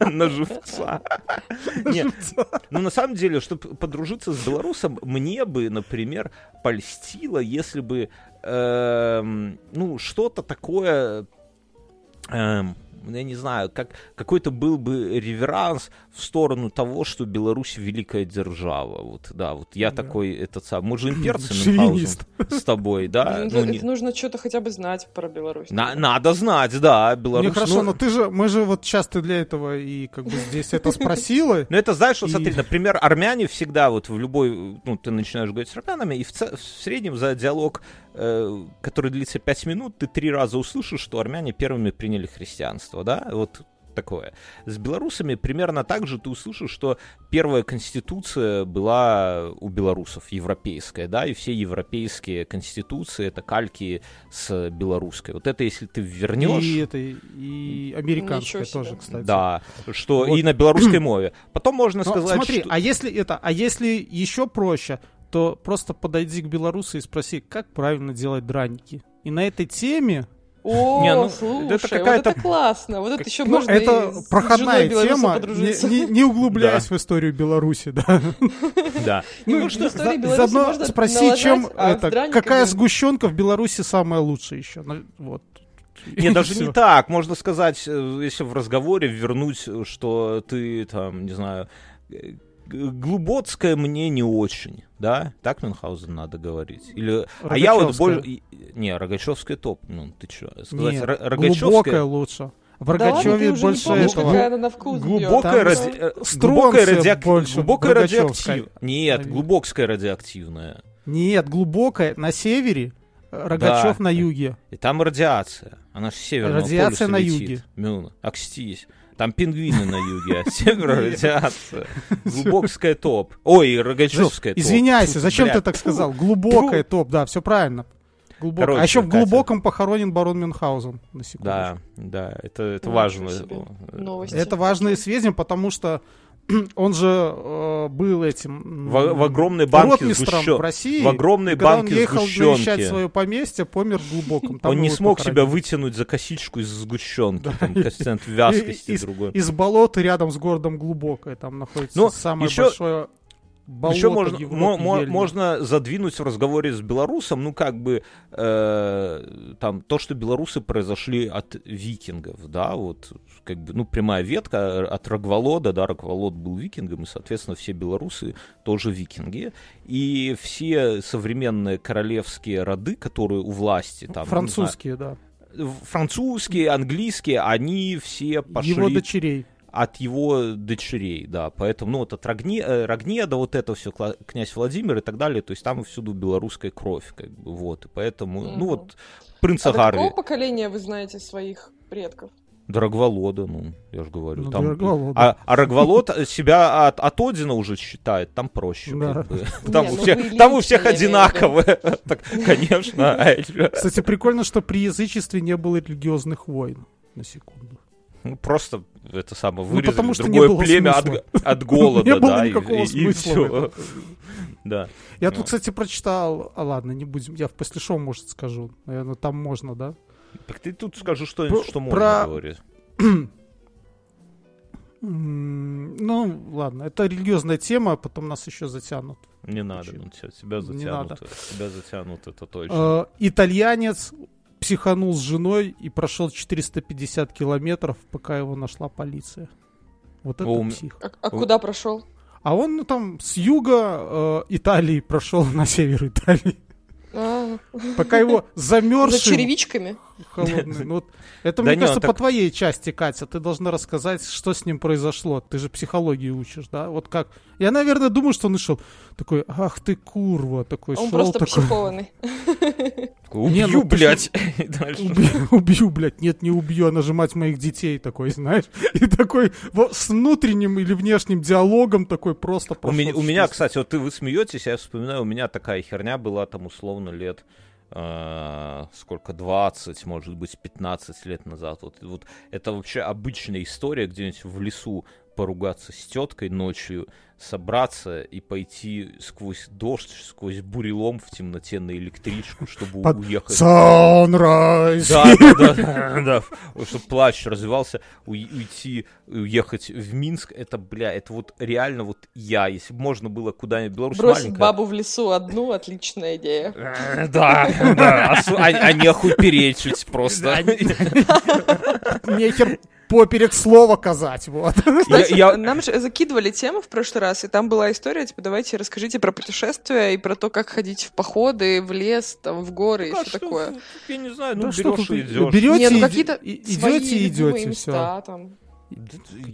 на, живца. Ну, на самом деле, чтобы подружиться с белорусом, мне бы, например, польстило, если бы, эм, ну, что-то такое, эм, я не знаю, как какой-то был бы реверанс в сторону того, что Беларусь великая держава. Вот, да, вот я Да. такой, этот сам, мы же *laughs* имперцы с тобой, да? Ну, Ну, не- нужно что-то хотя бы знать про Беларусь. на- надо знать, да, Беларусь. Не, хорошо, ну- но ты же, мы же вот сейчас ты для этого и как бы здесь это *laughs* спросила. Ну, это знаешь, вот И- смотри, например, армяне всегда вот в любой, ну, ты начинаешь говорить с армянами, и в, ц- в среднем за диалог, э, который длится 5 минут, ты три раза услышишь, что армяне первыми приняли христианство, да, вот такое. С белорусами примерно так же ты услышишь, что первая конституция была у белорусов, европейская, да, и все европейские конституции это кальки с белорусской. Вот это если ты вернешь... И это, и американская тоже, кстати. Да, что Вот. и на белорусской мове. Потом можно Но сказать, смотри, что... а если это, а если еще проще, то просто подойди к белорусу и спроси, как правильно делать драники. И на этой теме О, Не, ну, слушай, это какая-то- вот это классно. Вот это еще ну, можно это и с проходная тема, не, не- не углубляясь в историю Беларуси, да. *laughs* Да. Ну, Ну, в истории Беларуси можно спроси, чем а это, какая сгущенка в Беларуси самая лучшая еще. Ну, Вот. *laughs* Не, даже не так. Можно сказать, э, если в разговоре вернуть, что ты там, не знаю, э, г- глубоцкое мне не очень, да? Так Мюнхгаузен надо говорить? Или... А я вот Рогачевская. больше... Не, Рогачевская топ. Ну, ты что? Сказать, Нет, Ро- глубокая Рогачевская... лучше. В Да ты Рогачеве уже больше не помнишь, этого. какая она на вкус. Глубокая, ради... э, глубокая, радиак- больше глубокая рогачевская. радиоактив... Нет, Наверное. глубокская радиоактивная. Нет, глубокая на севере, Рогачев Да. на юге. И там радиация. Она же с северного Радиация полюса на летит. юге. Мюн, акстись. Там пингвины на юге, а севера радиация. Глубокская топ. Ой, Рогачевская топ. Извиняйся, зачем ты так сказал? Глубокая топ, да, все правильно. Короче, а еще в Катя. глубоком похоронен барон Мюнхгаузен. На секунду. Да, да, это, это Ну, важно. Новости. Это важные сведения, потому что *clears throat* он же э, был этим... В, в огромной банке сгущен- в России. В огромной банке он ехал сгущенки. навещать свое поместье, помер в глубоком. Там Он не смог похоронили. себя вытянуть за косичку из сгущенки. Да. Там коэффициент вязкости из, другой. из болота рядом с городом глубокое. Там находится Ну, самое еще- большое болото Еще можно, Европы, мо- можно задвинуть в разговоре с белорусом, ну, как бы, э, там, то, что белорусы произошли от викингов, да, вот, как бы, ну, прямая ветка от Рогволода, да, Рогволод был викингом, и, соответственно, все белорусы тоже викинги, и все современные королевские роды, которые у власти, там, ну, Французские, да. французские, английские, они все пошли Его дочерей. от его дочерей, да, поэтому, ну, вот от Рогне, э, Рогнеда, вот это все, князь Владимир и так далее, то есть там всюду белорусская кровь, как бы, вот, и поэтому, ну, Мгм. вот, принца А до Гарви, какого поколения вы знаете своих предков? Дорогволода, ну, я же говорю, Ну, там, Дороговолода. а, а Рогволод себя от, от Одина уже считает, там проще, Да. как бы. *laughs* там, Не, у ну всех, там у всех одинаковые, *laughs* так, *laughs* конечно, а? Кстати, прикольно, что при язычестве не было религиозных войн. На секунду. Ну, просто это самое, Ну, вырезали потому что другое племя смысла. от, от голода, Не было да, никакого и, смысла. Да. Я Ну. тут, кстати, прочитал... А ладно, не будем. Я в послешом, может, скажу. Наверное, там можно, да? Так ты тут скажу, что, Про- что можно про- говорить. *clears throat* Ну, ладно, это религиозная тема, а потом нас еще затянут. Не надо, ну, тебя затянут, Не надо. тебя затянут, это точно. Э, итальянец психанул с женой и прошел 450 километров, пока его нашла полиция. Вот это О, псих. А, а куда прошел? А он ну, там с юга э, Италии прошел на север Италии. А. *laughs* Пока его замерзшим... За черевичками? Холодный. Ну, вот, это, да мне кажется, так... по твоей части, Катя. Ты должна рассказать, что с ним произошло. Ты же психологии учишь, да? Вот как... Я, наверное, думаю, что он шел такой, ах ты курва, такой Он шел, просто такой... психованный. Убью, ну, блядь. *laughs* Убью, блядь. Нет, не убью, а нажимать моих детей такой, знаешь. *laughs* И такой с внутренним или внешним диалогом такой просто У меня, у меня, кстати, вот ты вы смеетесь, я вспоминаю, у меня такая херня была там условно лет э, сколько, 20, может быть, 15 лет назад. Вот, вот это вообще обычная история где-нибудь в лесу поругаться с теткой ночью, собраться и пойти сквозь дождь, сквозь бурелом в темноте на электричку, чтобы Под уехать. Sunrise! Да, да, да, *laughs* да, чтобы плащ развивался, уйти, уехать в Минск, это, бля, это вот реально вот я, если бы можно было куда-нибудь, Беларусь Бросить маленькая. бабу в лесу одну, отличная идея. Э, да, да, а, а, а нехуй перечить просто. *laughs* Нехер поперек слова казать, вот. *laughs* Кстати, я, я... Нам же закидывали тему в прошлый раз, и там была история, типа, давайте расскажите про путешествия и про то, как ходить в походы, в лес, там, в горы ну, и все такое. Я не знаю, ну, да берешь и идешь. Берете, Не, ну, какие-то идете идете, все. Там.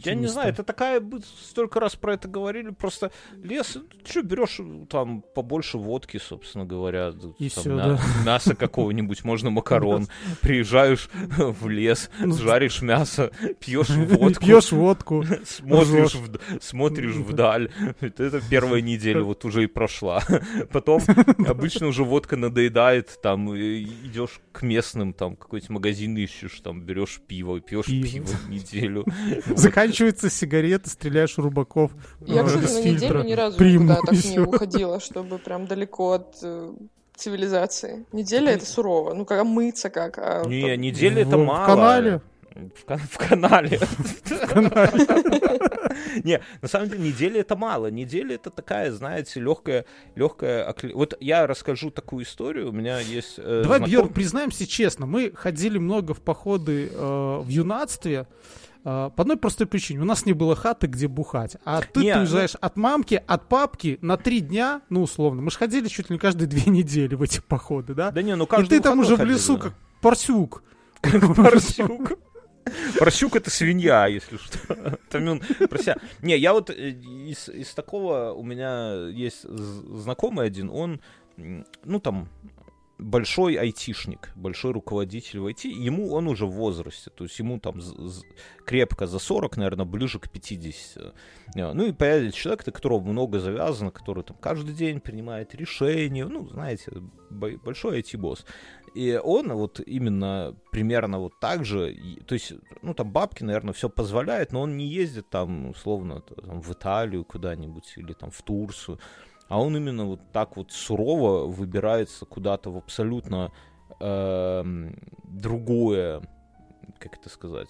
Я не знаю, это такая... Столько раз про это говорили, просто лес... Что, берешь там побольше водки, собственно говоря. И там, все, мя- да. Мясо какого-нибудь, можно *laughs* макарон. Приезжаешь в лес, *laughs* ну, жаришь мясо, пьешь *laughs* водку. Пьешь водку. Смотришь, в, смотришь вдаль. Это первая неделя вот уже и прошла. Потом обычно уже водка надоедает, там идешь к местным, там какой-то магазин ищешь, там берешь пиво, пьешь пиво неделю. Заканчиваются сигареты, стреляешь рубаков. Я, кстати, на неделю ни разу никуда так не уходила, чтобы прям далеко от э, цивилизации. Неделя это сурово. Ну, как мыться как. А не, неделя это мало. В канале. В, в канале. *laughs* Не, на самом деле неделя это мало. Неделя это такая, знаете, легкая, легкая. Вот я расскажу такую историю. У меня есть. Э, Давай, Бьерн, признаемся честно, мы ходили много в походы э, в юнацтве. Uh, по одной простой причине. У нас не было хаты, где бухать. А ты, не, ты уезжаешь ну... от мамки, от папки на три дня, ну, условно. Мы же ходили чуть ли не каждые две недели в эти походы, да? Да не, ну каждый И ты там уже ходили, в лесу, да. как порсюк. Как порсюк. Поросюк это свинья, если что. Тамюн, прося. Не, я вот э, из, из такого у меня есть знакомый один, он, ну там, большой айтишник, большой руководитель в IT, ему он уже в возрасте, то есть ему там крепко за 40, наверное, ближе к 50. Э, ну и появится человек, на которого много завязано, который там каждый день принимает решения, ну, знаете, большой IT-босс. И он вот именно примерно вот так же, то есть, ну, там бабки, наверное, все позволяет, но он не ездит там, условно, там, в Италию куда-нибудь или там в Турцию, а он именно вот так вот сурово выбирается куда-то в абсолютно э, другое, как это сказать,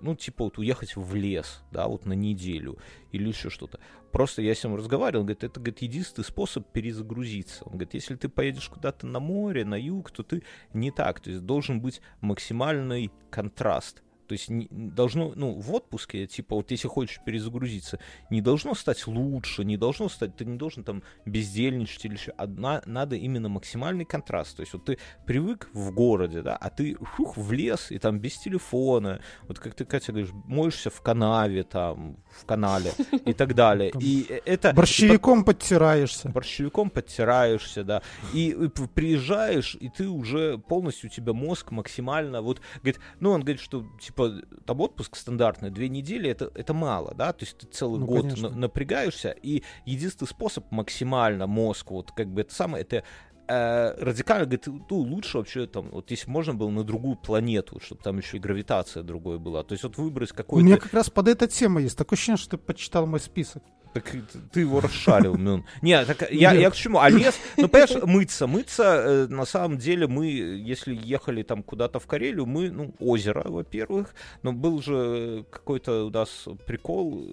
ну, типа вот уехать в лес, да, вот на неделю или еще что-то. Просто я с ним разговаривал, говорит, это, говорит, единственный способ перезагрузиться. Он говорит, если ты поедешь куда-то на море, на юг, то ты не так, то есть должен быть максимальный контраст то есть не, должно, ну, в отпуске, типа, вот если хочешь перезагрузиться, не должно стать лучше, не должно стать, ты не должен там бездельничать или еще, одна, надо именно максимальный контраст. То есть вот ты привык в городе, да, а ты шух в лес и там без телефона, вот как ты, Катя, говоришь, моешься в канаве там, в канале *laughs* и так далее. И это... Борщевиком подтираешься. Борщевиком подтираешься, да. И, и приезжаешь, и ты уже полностью, у тебя мозг максимально, вот, говорит, ну, он говорит, что, типа, типа, там отпуск стандартный, две недели, это, это мало, да, то есть ты целый ну, год на, напрягаешься, и единственный способ максимально мозг, вот как бы это самое, это э, радикально говорит, ну, лучше вообще там, вот если можно было на другую планету, чтобы там еще и гравитация другой была. То есть вот выбрать какой-то... У меня как раз под эта тема есть. Такое ощущение, что ты почитал мой список. Так ты его расшарил, Мюн. *laughs* Не, так я, я к чему? А лес, ну, понимаешь, *laughs* мыться. Мыться, э, на самом деле, мы, если ехали там куда-то в Карелию, мы, ну, озеро, во-первых, но был же какой-то у нас прикол.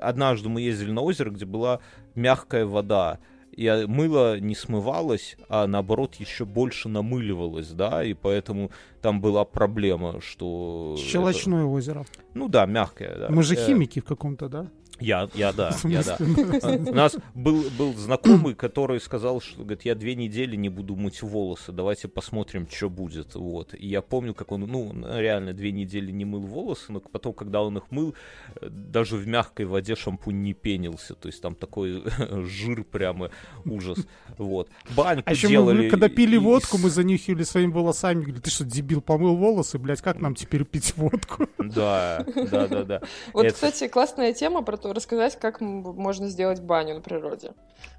Однажды мы ездили на озеро, где была мягкая вода и мыло не смывалось, а наоборот еще больше намыливалось, да, и поэтому там была проблема, что... Щелочное это... озеро. Ну да, мягкое, да. Мы же э, химики в каком-то, да? Я, я да, я да. У нас был, был знакомый, который сказал, что говорит, я две недели не буду мыть волосы, давайте посмотрим, что будет. Вот. И я помню, как он, ну, реально две недели не мыл волосы, но потом, когда он их мыл, даже в мягкой воде шампунь не пенился. То есть там такой *laughs* жир прямо ужас. Вот. Баньку а еще делали. Мы, когда пили и, водку, мы занюхивали своими волосами. Говорили, ты что, дебил, помыл волосы, блядь, как нам теперь пить водку? Да, да, да, да. Вот, кстати, классная тема про то, рассказать, как можно сделать баню на природе.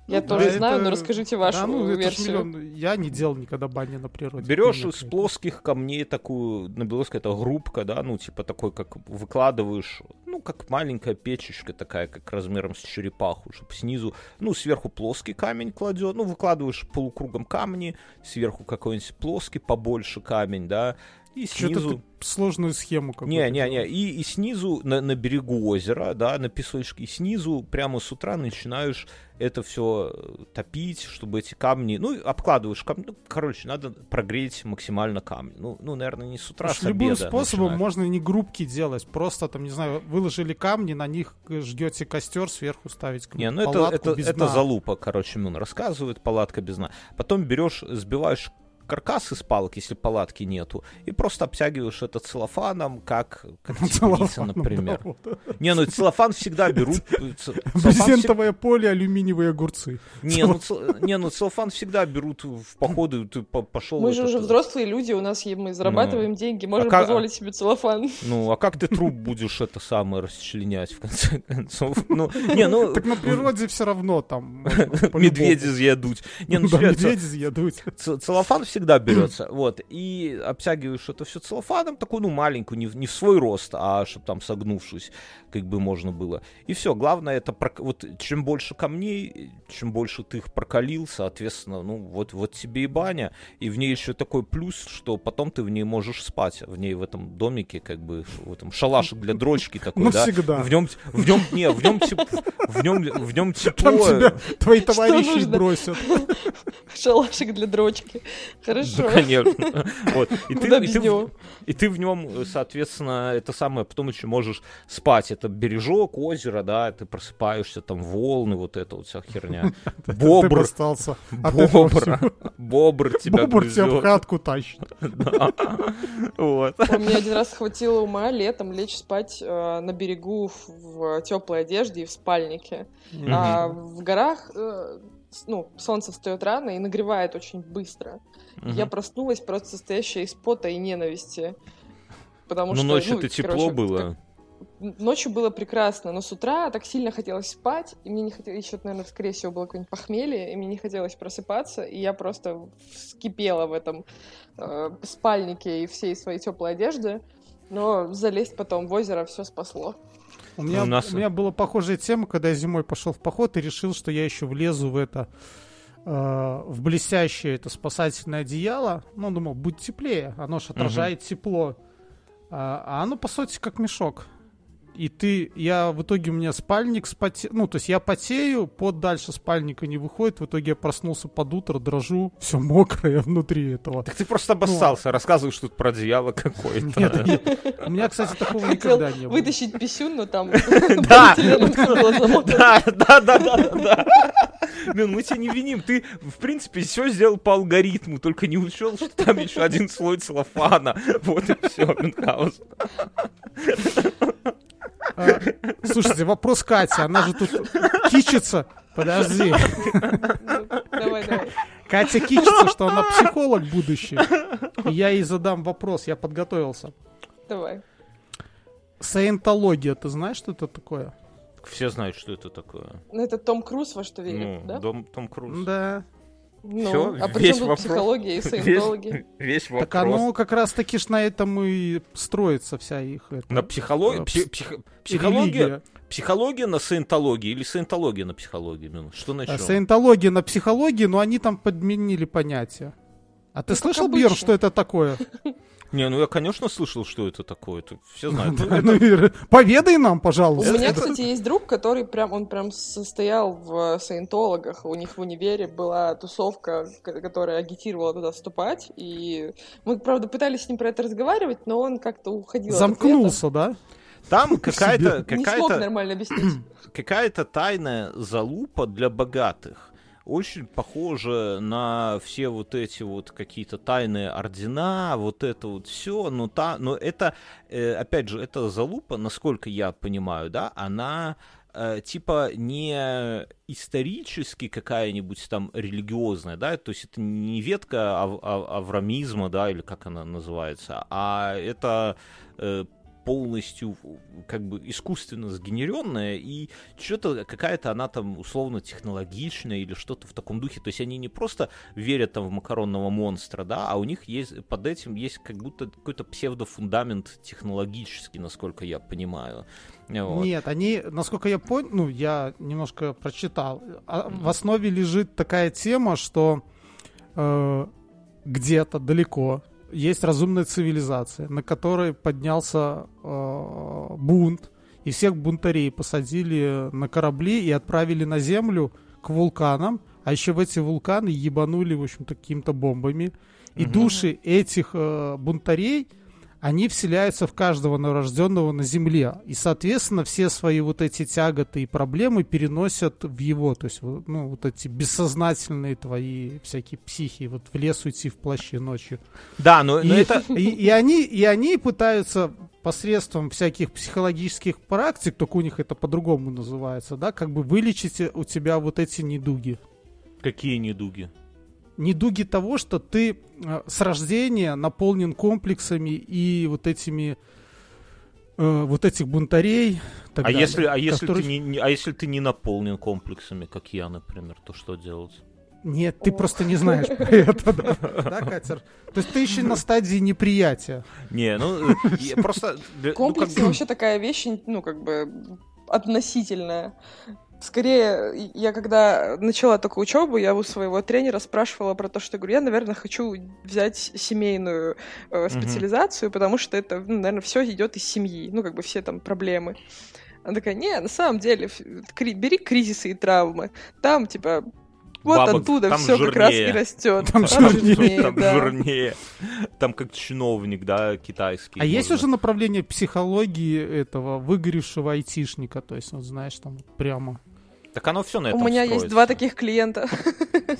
Я ну, тоже да, знаю, это... но расскажите вашу да, ну, версию. Миллион... Я не делал никогда бани на природе. Берешь из плоских камней такую, на белорусской это грубка, да, ну, типа такой, как выкладываешь, ну, как маленькая печечка такая, как размером с черепаху, чтобы снизу, ну, сверху плоский камень кладет, ну, выкладываешь полукругом камни, сверху какой-нибудь плоский, побольше камень, да, и снизу... сложную схему какую-то. Не, не, не. И, и снизу, на, на берегу озера, да, на песочке, и снизу прямо с утра начинаешь это все э, топить, чтобы эти камни... Ну, обкладываешь камни. Ну, короче, надо прогреть максимально камни. Ну, ну наверное, не с утра, Слушай, с Любым способом начинать. можно не группки делать. Просто, там, не знаю, выложили камни, на них ждете костер, сверху ставить Не, ну это, это, это залупа, короче, Мюн рассказывает, палатка без дна. Потом берешь, сбиваешь каркас из палок, если палатки нету, и просто обтягиваешь это целлофаном, как, *laughs* как теплица, например. *laughs* Не, ну целлофан всегда *laughs* берут... Брезентовое поле, алюминиевые огурцы. Не, ну, не, ну целлофан всегда берут в походы, ты пошел... Мы же уже взрослые люди, у нас мы зарабатываем ну. деньги, а можем позволить себе целлофан. Ну, а как ты труп будешь это самое расчленять, в конце концов? Ну, не, ну... Так на природе все равно там... Медведи съедут. Не, ну, медведи съедут. Целлофан всегда всегда берется. *clears throat* Вот. И обтягиваешь это все целлофаном, такую, ну, маленькую, не, не в свой рост, а чтобы там согнувшись, как бы можно было. И все. Главное, это вот чем больше камней, чем больше ты их прокалил, соответственно, ну, вот, вот тебе и баня. И в ней еще такой плюс, что потом ты в ней можешь спать. В ней в этом домике, как бы, в этом шалашик для дрочки *laughs* такой, ну, да? всегда. В нем, в нем, не, в нем, в нем, в нем тепло. Там тебя твои товарищи бросят. *laughs* Шалашик для дрочки. Хорошо. Ну, конечно. *laughs* Вот. И, ты, и, ты, и ты в нем, соответственно, это самое, потом еще можешь спать. Это бережок, озеро, да, ты просыпаешься, там волны, вот это вот вся херня. *laughs* Бобр. остался. Бобр. Бобр тебя Бобр тебя в хатку тащит. *laughs* Вот. Мне один раз хватило ума летом лечь спать э, на берегу в теплой одежде и в спальнике. А в горах э, ну, солнце встает рано и нагревает очень быстро. Угу. Я проснулась просто состоящая из пота и ненависти. Потому ну, что, ночью ну, тепло короче, было. Как... Ночью было прекрасно, но с утра так сильно хотелось спать, и мне не хотелось, еще, наверное, скорее всего, было какое-нибудь похмелье, и мне не хотелось просыпаться, и я просто вскипела в этом э, спальнике и всей своей теплой одежде, но залезть потом в озеро все спасло. У меня, у, нас... у меня была похожая тема, когда я зимой пошел в поход и решил, что я еще влезу в это в блестящее это спасательное одеяло. Ну, думал, будет теплее. Оно же отражает угу. тепло. А, а оно, по сути, как мешок и ты, я, в итоге у меня спальник споте... ну, то есть я потею, под дальше спальника не выходит, в итоге я проснулся под утро, дрожу, все мокрое внутри этого. Так ты просто обоссался, ну, рассказываешь тут про одеяло какое-то. Нет, нет, у меня, кстати, такого никогда не было. вытащить писюн, но там... *laughs* *laughs* Да, да, да, да, да, да. Блин, мы тебя не виним, ты, в принципе, все сделал по алгоритму, только не учел, что там еще один слой целлофана. Вот и все, Мюнхгаузен. А, слушайте, вопрос Катя, она же тут кичится. Подожди. Давай, давай. Катя кичится, что она психолог будущий. И я ей задам вопрос, я подготовился. Давай. Саентология, ты знаешь, что это такое? Все знают, что это такое. Ну, это Том Круз во что верит, ну, да? Дом, Том Круз. Да. Ну, Все, а при чем тут психология и саентология? *laughs* Весь, весь вопрос. Так оно как раз таки ж на этом и строится вся их... Это, на психолог... Э, псих... псих... психология? Психология на саентологии или саентология на психологии? Ну, что начнем? Саентология на психологии, но они там подменили понятия. А ты Ну, слышал. Бьер, что это такое? *laughs* Не, ну я, конечно, слышал, что это такое. Это все знают. *laughs* Ну, Ира, Поведай нам, У пожалуйста. меня, кстати, есть друг, который прям, он прям состоял в саентологах. У них в универе была тусовка, которая агитировала туда вступать. И мы, правда, пытались с ним про это разговаривать, но он как-то уходил. Замкнулся, да? Там какая-то Не смог какая-то нормально объяснить. *clears throat* какая-то тайная залупа для богатых. Очень похоже на все вот эти вот какие-то тайные ордена, вот это вот все, но, та, но это, э, опять же, эта залупа, насколько я понимаю, да, она э, типа не исторически какая-нибудь там религиозная, да, то есть это не ветка ав- ав- аврамизма, да, или как она называется, а это э, полностью как бы искусственно сгенеренная и что-то какая-то она там условно технологичная или что-то в таком духе. То есть они не просто верят там в макаронного монстра, да, а у них есть под этим есть как будто какой-то псевдофундамент технологический, насколько я понимаю. Вот. Нет, они, насколько я понял, ну, я немножко прочитал, а в основе лежит такая тема, что э, где-то далеко есть разумная цивилизация, на которой поднялся э, бунт, и всех бунтарей посадили на корабли и отправили на землю к вулканам, а еще в эти вулканы ебанули, в общем-то, какими-то бомбами. И Мгм. души этих э, бунтарей, они вселяются в каждого новорожденного на Земле. И, соответственно, все свои вот эти тяготы и проблемы переносят в его. То есть, ну, вот эти бессознательные твои всякие психи, вот в лес уйти в плаще ночью. Да, но, но И, это... *laughs* и, и они, и они пытаются посредством всяких психологических практик, только у них это по-другому называется, да, как бы вылечить у тебя вот эти недуги. Какие недуги? Недуги того, что ты э, с рождения наполнен комплексами и вот этими э, вот этих бунтарей. так А далее, если, а, если которые- ты не, не- а если ты не наполнен комплексами, как я, например, то что делать? Нет, ты Ох. просто не знаешь *laughs* про это, да, да, Катер? То есть ты еще на стадии неприятия. Не, ну, э, просто... ну, Комплексы вообще такая вещь, ну, как бы, относительная. Скорее, я когда начала только учебу, я у своего тренера спрашивала про то, что говорю, я, наверное, хочу взять семейную э, специализацию, потому что это, ну, наверное, все идет из семьи, ну, как бы все там проблемы. Она такая, не, на самом деле, кри- бери кризисы и травмы. Там, типа, вот Бабок оттуда там все как раз и жирнее. растет. Там жирнее, Там да. жирнее. Там как чиновник, да, китайский. А есть можно. уже направление психологии этого выгоревшего айтишника, то есть, вот знаешь, там прямо. Так оно все на У этом меня есть строится. два таких клиента.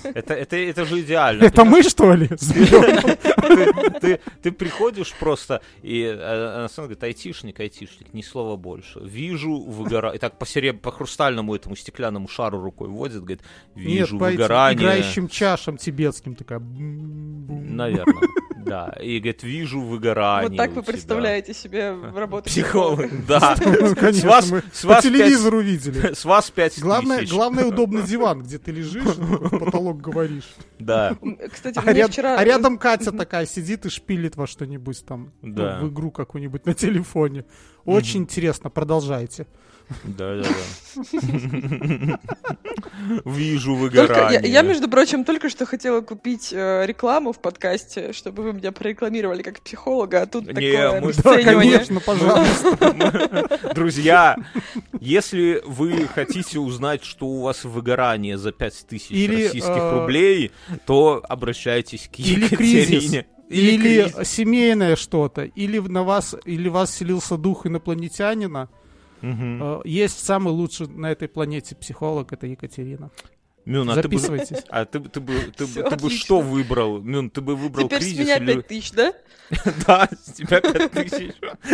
Это, это, это же идеально. Это мы, что ли? *laughs* ты, приходишь просто, и э, она сама говорит, айтишник, айтишник, ни слова больше. Вижу выгорание. И так по, хрустальному этому стеклянному шару рукой водит, говорит, вижу выгорание. играющим чашам тибетским такая. Наверное, да. И говорит, вижу выгорание. Вот так у вы представляете себе работу Психолог, да. Ну, С вас, по вас пять- телевизору видели. *laughs* с вас пять Главное, тысяч. главное удобный *laughs* диван, где ты лежишь, в потолок говоришь. Да. Кстати, А, ряд- вчера... а рядом Катя такая сидит и шпилит во что-нибудь там, ну, Да. в игру какую-нибудь на телефоне. Очень интересно, продолжайте. Да, да, да. Вижу выгорание. я, между прочим, только что хотела купить э, рекламу в подкасте, чтобы вы меня прорекламировали как психолога, а тут Не, такое мы- Да, конечно, пожалуйста. *laughs* Друзья, если вы хотите узнать, что у вас выгорание за 5000 Или, российских э, рублей, то обращайтесь к Или Екатерине. кризис. *laughs* Или кризис. семейное что-то, или на вас, или вас селился дух инопланетянина. Э, Есть самый лучший на этой планете психолог, это Екатерина. Мюн, а ты бы, Записывайтесь. *laughs* а ты, ты бы, ты, Всё ты бы что выбрал? Мюн, ты бы выбрал Теперь с кризис меня или... 5 тысяч, да? *laughs* Да, с тебя 5000.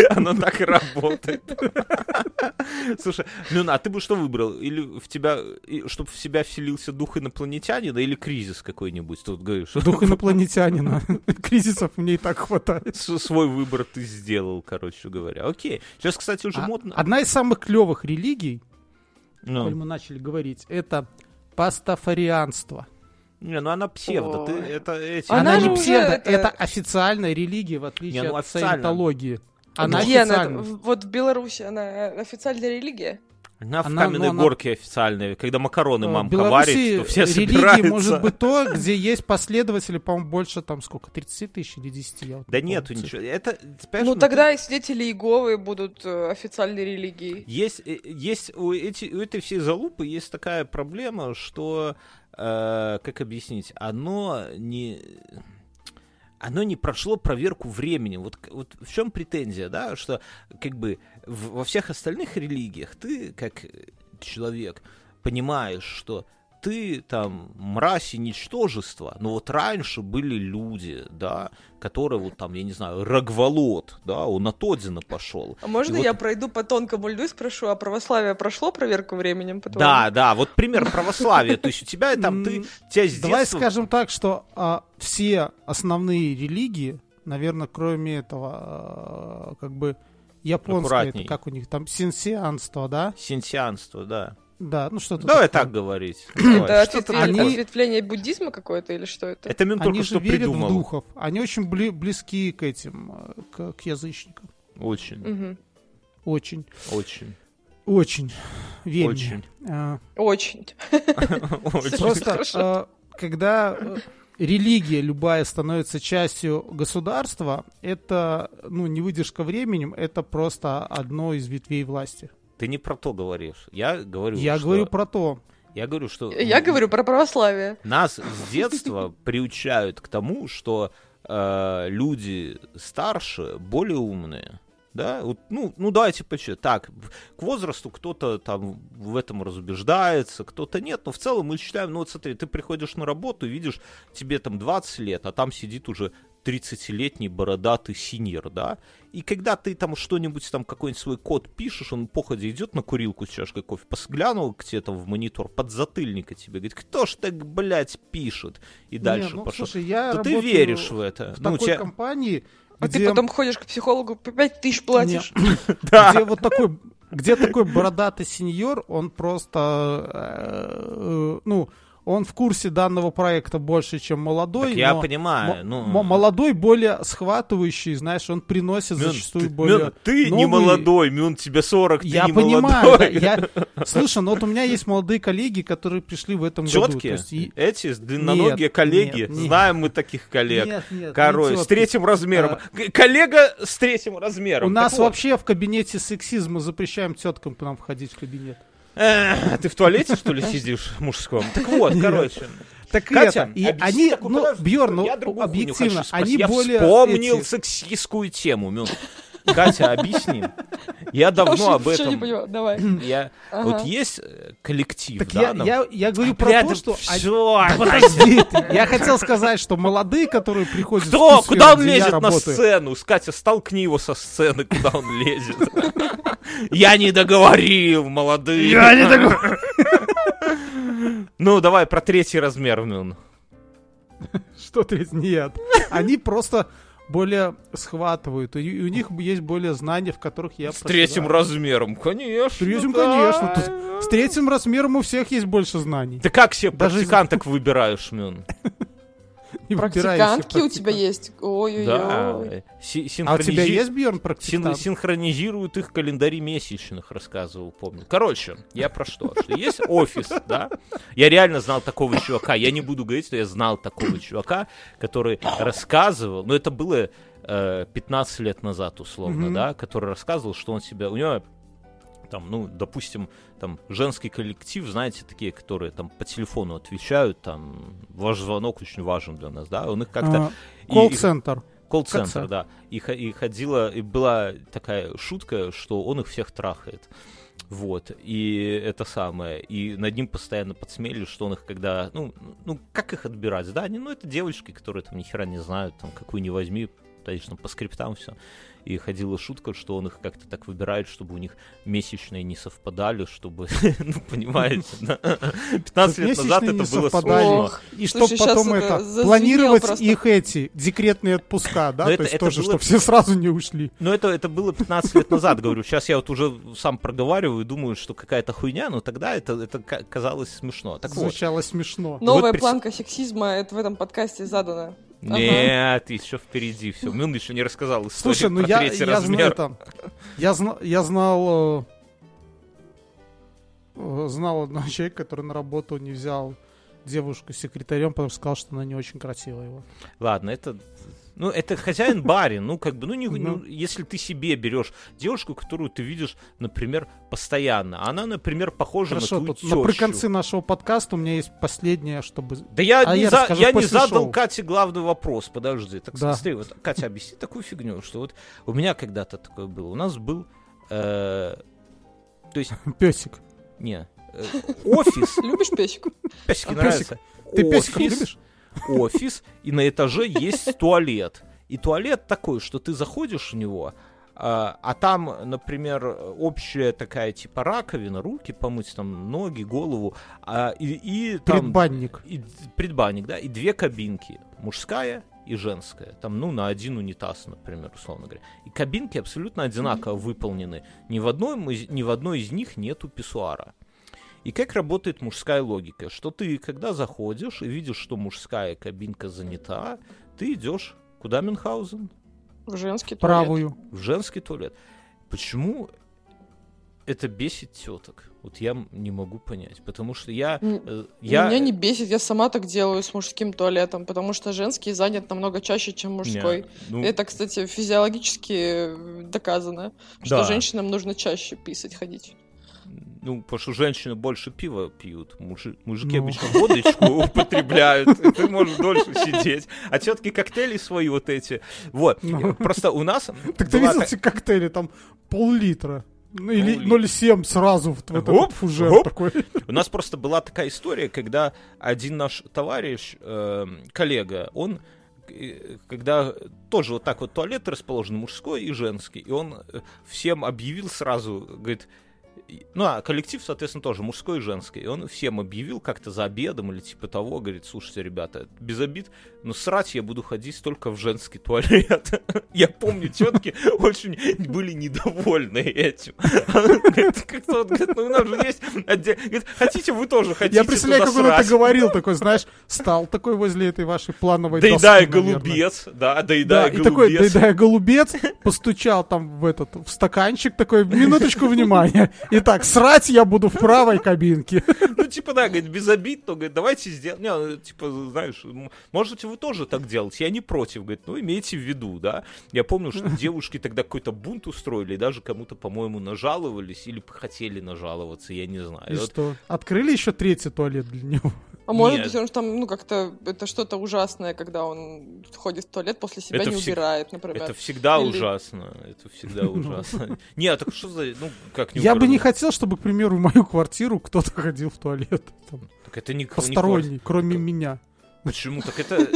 Оно так и работает. *laughs* Слушай, Мюн, а ты бы что выбрал? Или в тебя, чтобы в себя вселился дух инопланетянина или кризис какой-нибудь? Тут говоришь, что Дух инопланетянина. Кризисов мне и так хватает. с- свой выбор ты сделал, короче говоря. Окей. Сейчас, кстати, уже А- модно. Одна из самых клевых религий, Ну, коль мы начали говорить, это пастафарианство. не, ну она псевдо. Ты, это эти... Она Она, не уже псевдо, это- это... официальная религия, в отличие Не, ну, от официально. саентологии. Она Где она? официальная. В- Вот в Беларуси она официальная религия? Она в Она- каменной ну, она- горке официальной, когда макароны Э, мамка Беларуси варит, то все религии собираются. может быть то, *laughs* где есть последователи, по-моему, больше там сколько, 30 тысяч или 10? Я вот Да нету цифры. ничего. Это, ты Ну ну, тогда и свидетели Иеговы будут э, официальной религией. Есть, э, есть у, эти, у этой всей залупы есть такая проблема, что, э, как объяснить, оно не, оно не прошло проверку временем. Вот, вот в чем претензия, да, что как бы в- во всех остальных религиях ты как человек понимаешь, что ты там мразь и ничтожество, но вот раньше были люди, да, которые вот там, я не знаю, Рогволод, да, он от Одина пошел. А можно И вот- я пройду по тонкому льду и спрошу, а православие прошло проверку временем? по-твоему? Да, да, вот пример православия. То есть у тебя там ты, тебя с Давай скажем так, что а, все основные религии, наверное, кроме этого, а, как бы японское, это как у них там, синсианство, да? Синтианство, да. Да, ну что-то Давай такое. так говорить. *clears throat* Это ответвление, они- такое. ответвление буддизма какое-то или что это? Это Мин Они только же что верят придумал. в духов. Они очень бли- близки к этим, к, к язычникам. Очень. Очень, очень, очень, вельми. очень. А, Очень. очень. Просто, э, когда э, религия любая становится частью государства, это, ну, не выдержка временем, это просто одно из ветвей власти. Ты не про то говоришь. Я говорю, Я что- говорю про то. Я говорю, что... Я говорю про православие. Нас *laughs* с детства приучают к тому, что э, люди старше более умные. Да, вот, ну, ну давайте почему. Так, к возрасту кто-то там в этом разубеждается, кто-то нет, но в целом мы считаем, ну вот смотри, ты приходишь на работу, видишь, тебе там 20 лет, а там сидит уже 30-летний бородатый синьор, да, и когда ты там что-нибудь, там какой-нибудь свой код пишешь, он походе идет на курилку с чашкой кофе, посглянул к тебе там в монитор, подзатыльника тебе, говорит, кто ж так, блядь, пишет? И дальше Не, ну, пошел. слушай, я То ты веришь в это. В Ну, такой тебя- компании, А где, ты потом ходишь к психологу, по 5 тысяч платишь. *laughs* Да. где вот такой, где такой бородатый сеньор, он просто, э, э, ну, он в курсе данного проекта больше, чем молодой. Так я понимаю, м- ну... молодой более схватывающий, знаешь, он приносит Мюн, зачастую ты, более. Мюн, ты не новые- молодой, Мюн, тебе 40, ты Я не понимаю, молодой. да, я... Слушай, ну вот у меня есть молодые коллеги, которые пришли в этом году. то Четкие? есть и- Эти длинноногие Нет, коллеги, нет, нет. знаем мы таких коллег. Нет, нет, не Король, с тетки. третьим размером. К- Коллега с третьим размером. У нас Так вот. вообще в кабинете сексизм, мы запрещаем теткам к нам входить в кабинет. Ты в туалете, что ли, сидишь мужском? Так вот, короче. Так Катя, это, и они, такую ну, Бьерн, ну, я объективно, они я более вспомнил эти- сексистскую тему. Катя, объясни. Я давно об не этом... понимаю. Давай. Я... Вот есть э, коллектив, Так да? я, я говорю про то, что... всё, Подожди. Я хотел сказать, что молодые, которые приходят Кто? Куда он лезет на сцену? Катя, столкни его со сцены, куда он лезет. Я не договорил, молодые. Я не договорил. Ну, давай про третий размер, Мюн. Что ты? Нет. Они просто более схватывают. И у них есть более знания, в которых я С третьим проседаю. размером, конечно. С третьим, да. конечно. Тут С третьим размером у всех есть больше знаний. Ты как себе Даже из- практиканток выбираешь, Мюн? *laughs* И Практикантки у тебя есть? Ой-ой-ой. Да. А у тебя есть, Бьерн, Син- практикант? синхронизируют их календари месячных, рассказывал, помню. Короче, я про что? Что есть офис, да? Я реально знал такого чувака. Я не буду говорить, что я знал такого чувака, который рассказывал, но это было э, 15 лет назад, условно, да, который рассказывал, что он себя... У него там, ну, допустим, там женский коллектив, знаете, такие, которые там по телефону отвечают, там, ваш звонок очень важен для нас, да, он их как-то... А, Колл-центр. Колл-центр, да. И, и ходила, и была такая шутка, что он их всех трахает. Вот, и это самое, и над ним постоянно подсмели, что он их когда, ну, ну, как их отбирать, да, они, ну, это девочки, которые там ни хера не знают, там, какую не возьми, конечно, по скриптам все. И ходила шутка, что он их как-то так выбирает, чтобы у них месячные не совпадали, чтобы, *laughs* ну, понимаете, да. 15 лет назад это было совпадали. сложно. И щас потом это планировать их эти декретные отпуска, да? Но То есть тоже, чтобы все сразу не ушли. Ну, это, это было 15 лет назад, говорю. Сейчас я вот уже сам проговариваю и думаю, что какая-то хуйня, но тогда это, это ка- казалось смешно. Звучало смешно. Новая планка сексизма это в этом подкасте задана. Нет, еще впереди все. Мюн еще не рассказал историю Слушай, ну я, я знаю там. Я, зна- я знал. э, э, знал одного *laughs* человека, который на работу не взял девушку секретарем, потому что сказал, что она не очень красивая его. Ладно, это ну, это хозяин барин, ну, как бы, ну, не, Ну. ну, если ты себе берешь девушку, которую ты видишь, например, постоянно, она, например, похожа Хорошо, на твою на, при тещу. конце нашего подкаста у меня есть последнее, чтобы... Да я, А не, я за- я не задал шоу. Кате главный вопрос, подожди. Так Да. смотри, вот, Катя, объясни такую фигню, что вот у меня когда-то такое было. У нас был, э, то есть, *laughs* Песик. не, э, *laughs* офис, Любишь песику? песики А нравятся. Ты песиков любишь? Офис, и на этаже есть туалет. И туалет такой, что ты заходишь в него, а, а там, например, общая такая типа раковина, руки помыть, там ноги, голову, а, и, и там Предбанник. и предбанник, да, и две кабинки, мужская и женская, там, ну, на один унитаз, например, условно говоря. И кабинки абсолютно одинаково выполнены. Ни в, одной, ни в одной из них нету писсуара. И как работает мужская логика? Что ты, когда заходишь и видишь, что мужская кабинка занята, ты идешь куда, Мюнхгаузен? В женский туалет. Правую. В женский туалет. Почему это бесит теток? Вот я не могу понять. Потому что я... Э, я... Меня не бесит, я сама так делаю с мужским туалетом, потому что женский занят намного чаще, чем мужской. Не, ну, Это, кстати, физиологически доказано, что Да. женщинам нужно чаще писать ходить. Ну, потому что женщины больше пива пьют, мужи- мужики Ну. обычно водочку *laughs* употребляют, ты можешь дольше сидеть. А тетки коктейли свои вот эти. Вот. Ну. Просто у нас... Так ты видел эти коктейли, там пол-литра. Ну, или Пол-литра. 0,7 сразу в, в этот Гоп, фужер гоп. такой. У нас просто была такая история, когда один наш товарищ, эм, коллега, он э, когда тоже вот так вот туалет расположен мужской и женский, и он э, всем объявил сразу, говорит, ну, а коллектив, соответственно, тоже мужской и женский. И он всем объявил как-то за обедом или типа того, говорит, слушайте, ребята, без обид, но срать я буду ходить только в женский туалет. *laughs* Я помню, тетки очень были недовольны этим. *laughs* Говорит, Как-то вот, говорит, ну, у нас же есть говорит, хотите, вы тоже хотите Я представляю, как он это говорил, такой, знаешь, стал такой возле этой вашей плановой доски, наверное. голубец, да, Да, доедая и такой, голубец. доедая голубец, постучал там в этот, в стаканчик, такой, минуточку внимания. *laughs* Итак, срать я буду в правой кабинке. Ну, типа, да, говорит, без обид, то, говорит, давайте сделаем. Не, ну, типа, знаешь, можете вы тоже так делать, я не против, говорит, ну, имейте в виду, да. Я помню, что *laughs* девушки тогда какой-то бунт устроили, даже кому-то, по-моему, нажаловались, или хотели нажаловаться, я не знаю. И Вот что, открыли еще третий туалет для него? А может Нет. быть, он же там, ну, как-то, это что-то ужасное, когда он ходит в туалет, после себя Это не всег- убирает, например. Это всегда Или- ужасно. Это всегда *laughs* ужасно. Не, а так что за... Ну, как не Я бы не хотел, чтобы, к примеру, в мою квартиру кто-то ходил в туалет. Так это не... Посторонний, кроме меня. Почему? Так это...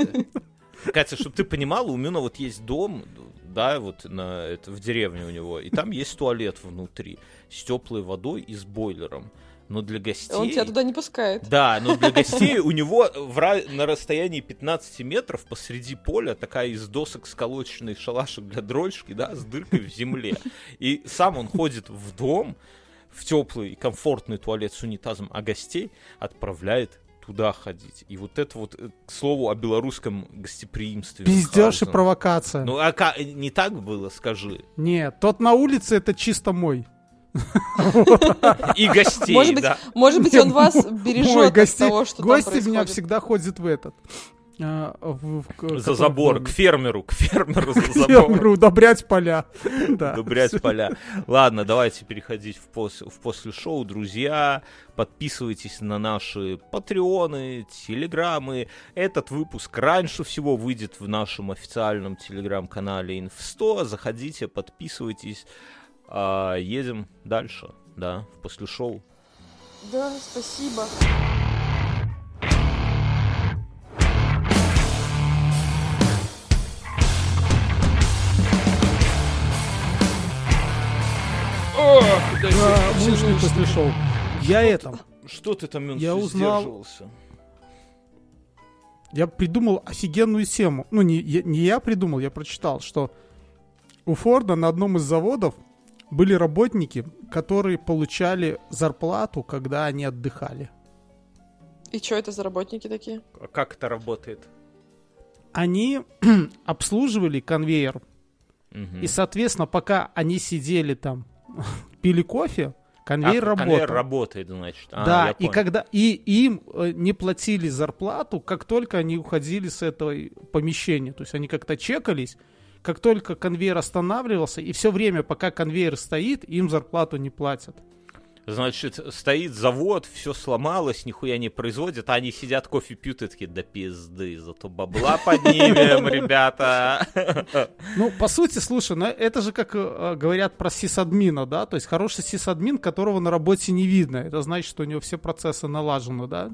Катя, чтобы ты понимала, у Мюна вот есть дом, да, вот на, это, в деревне у него, и там есть туалет внутри с теплой водой и с бойлером. Но для гостей... Он тебя туда не пускает. Да, но для гостей *laughs* у него в на расстоянии 15 метров посреди поля такая из досок сколоченный шалашик для дрочки, да, с дыркой в земле. И сам он ходит в дом, в теплый и комфортный туалет с унитазом, а гостей отправляет туда ходить. И вот это вот, э, к слову, о белорусском гостеприимстве. Пиздеж и провокация. Ну, а не так было, скажи. Нет, тот на улице это чисто мой. И гостей, Может быть, да. Может быть, он вас бережет от гости, того, что там гости меня всегда ходят в этот. в- в- к- За забор, к фермеру, к фермеру за К забор. фермеру удобрять поля. Да. Удобрять поля. Ладно, давайте переходить в, пос- в после шоу, друзья. Подписывайтесь на наши патреоны, телеграммы. Этот выпуск раньше всего выйдет в нашем официальном телеграм-канале Инф100. Заходите, подписывайтесь. А, едем дальше, да, в после шоу. Да, спасибо. Да, мужник после шоу. Я это, Что ты там, Я узнал- сдерживался? я придумал офигенную тему. Ну, не, я- не я придумал, я прочитал, что у Форда на одном из заводов были работники, которые получали зарплату, когда они отдыхали. И что это за работники такие? А Как это работает? Они *clears throat* обслуживали конвейер, и, соответственно, пока они сидели там, *laughs* пили кофе, Конвейер а, работал. Конвейер работает, значит. А, да, и когда и им э, не платили зарплату, как только они уходили с этого помещения. То есть они как-то чекались, как только конвейер останавливался, и все время, пока конвейер стоит, им зарплату не платят. Значит, стоит завод, все сломалось, нихуя не производят, а они сидят, кофе пьют и такие, да пизды, зато бабла поднимем, *laughs* ребята. Ну, по сути, слушай, ну, это же как э, говорят про сисадмина, да, то есть хороший сисадмин, которого на работе не видно, это значит, что у него все процессы налажены, да?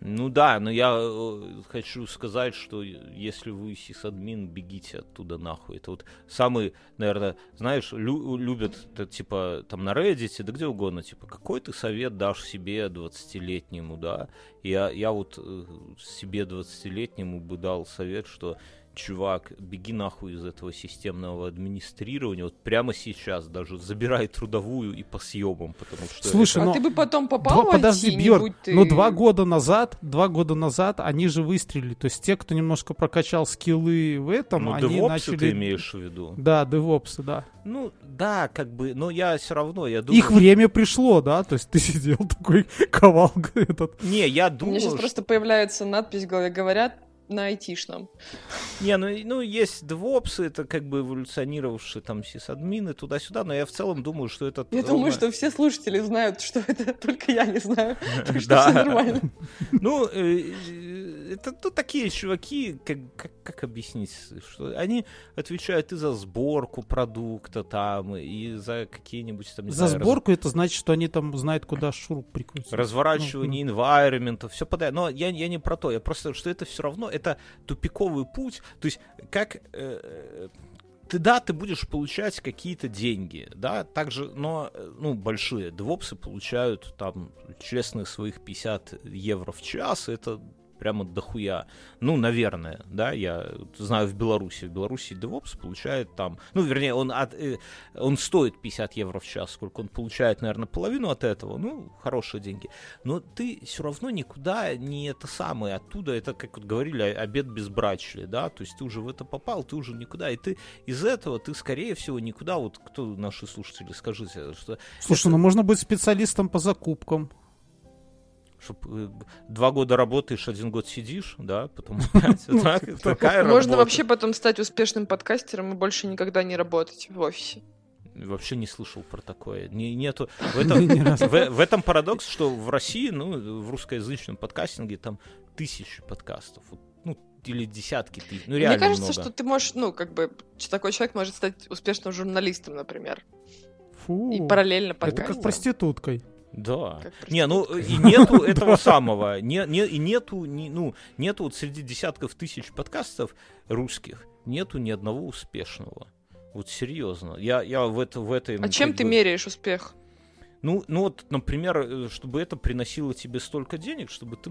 Ну да, но я э, хочу сказать, что если вы сисадмин, бегите оттуда нахуй. Это вот самый, наверное, знаешь, лю- любят, это, типа, там на Reddit, да где угодно, типа, какой ты совет дашь себе 20-летнему, да? Я, я вот э, себе 20-летнему бы дал совет, что чувак, беги нахуй из этого системного администрирования, вот прямо сейчас даже забирай трудовую и по съемам, потому что... Слушай, а ну... ты бы потом попал два, Подожди, Бьерк, ты... ну два года назад, два года назад они же выстрелили, то есть те, кто немножко прокачал скиллы в этом, ну, они DevOps начали... ты имеешь в виду? Да, девопсы, да. Ну, да, как бы, но я все равно, я думаю... Их время пришло, да, то есть ты *laughs* сидел такой, ковал *laughs* этот... Не, я думаю... У меня сейчас просто появляется надпись в голове, говорят, на айтишном. Не, ну, ну есть девопсы, это как бы эволюционировавшие там сисадмины туда-сюда, но я в целом думаю, что это... Я ровно... думаю, что все слушатели знают, что это, *laughs* только я не знаю, *laughs* так что все нормально. *laughs* Ну, это ну, такие чуваки, как, как, как объяснить, что они отвечают и за сборку продукта там, и за какие-нибудь там... За знаю, сборку раз... это значит, что они там знают, куда шуруп прикрутить. Разворачивание ну, environment, все подряд. Но я, я не про то, я просто, что это все равно, это тупиковый путь. То есть, как э, ты, да, ты будешь получать какие-то деньги, да, также, но, ну, большие девопсы получают там честных своих 50 евро в час, это прямо дохуя. Ну, наверное, да, я знаю в Беларуси. В Беларуси DevOps получает там, ну, вернее, он, от, э, он стоит 50 евро в час, сколько он получает, наверное, половину от этого, ну, хорошие деньги. Но ты все равно никуда не это самое, оттуда, это, как вот говорили, обед безбрачия, да, то есть ты уже в это попал, ты уже никуда, и ты из этого, ты, скорее всего, никуда, вот кто наши слушатели, скажите, что... Слушай, это... ну можно быть специалистом по закупкам чтобы два года работаешь, один год сидишь, да, потом *laughs* ну, такая Можно вообще потом стать успешным подкастером и больше никогда не работать в офисе. Вообще не слышал про такое. Не, нету. *laughs* В этом, в, в этом парадокс, что в России, ну, в русскоязычном подкастинге там тысячи подкастов. Ну, или десятки тысяч. Ну, реально Мне кажется, много. что ты можешь, ну, как бы, такой человек может стать успешным журналистом, например. Фу. И параллельно подкастером. Это как проституткой. Да. Не, ну и нету *laughs* этого самого, не, не, и нету, не, ну, нету вот среди десятков тысяч подкастов русских, нету ни одного успешного. Вот серьезно. Я, я в, это, в этой... А ну, чем ты бы... меряешь успех? Ну, ну вот, например, э, чтобы это приносило тебе столько денег, чтобы ты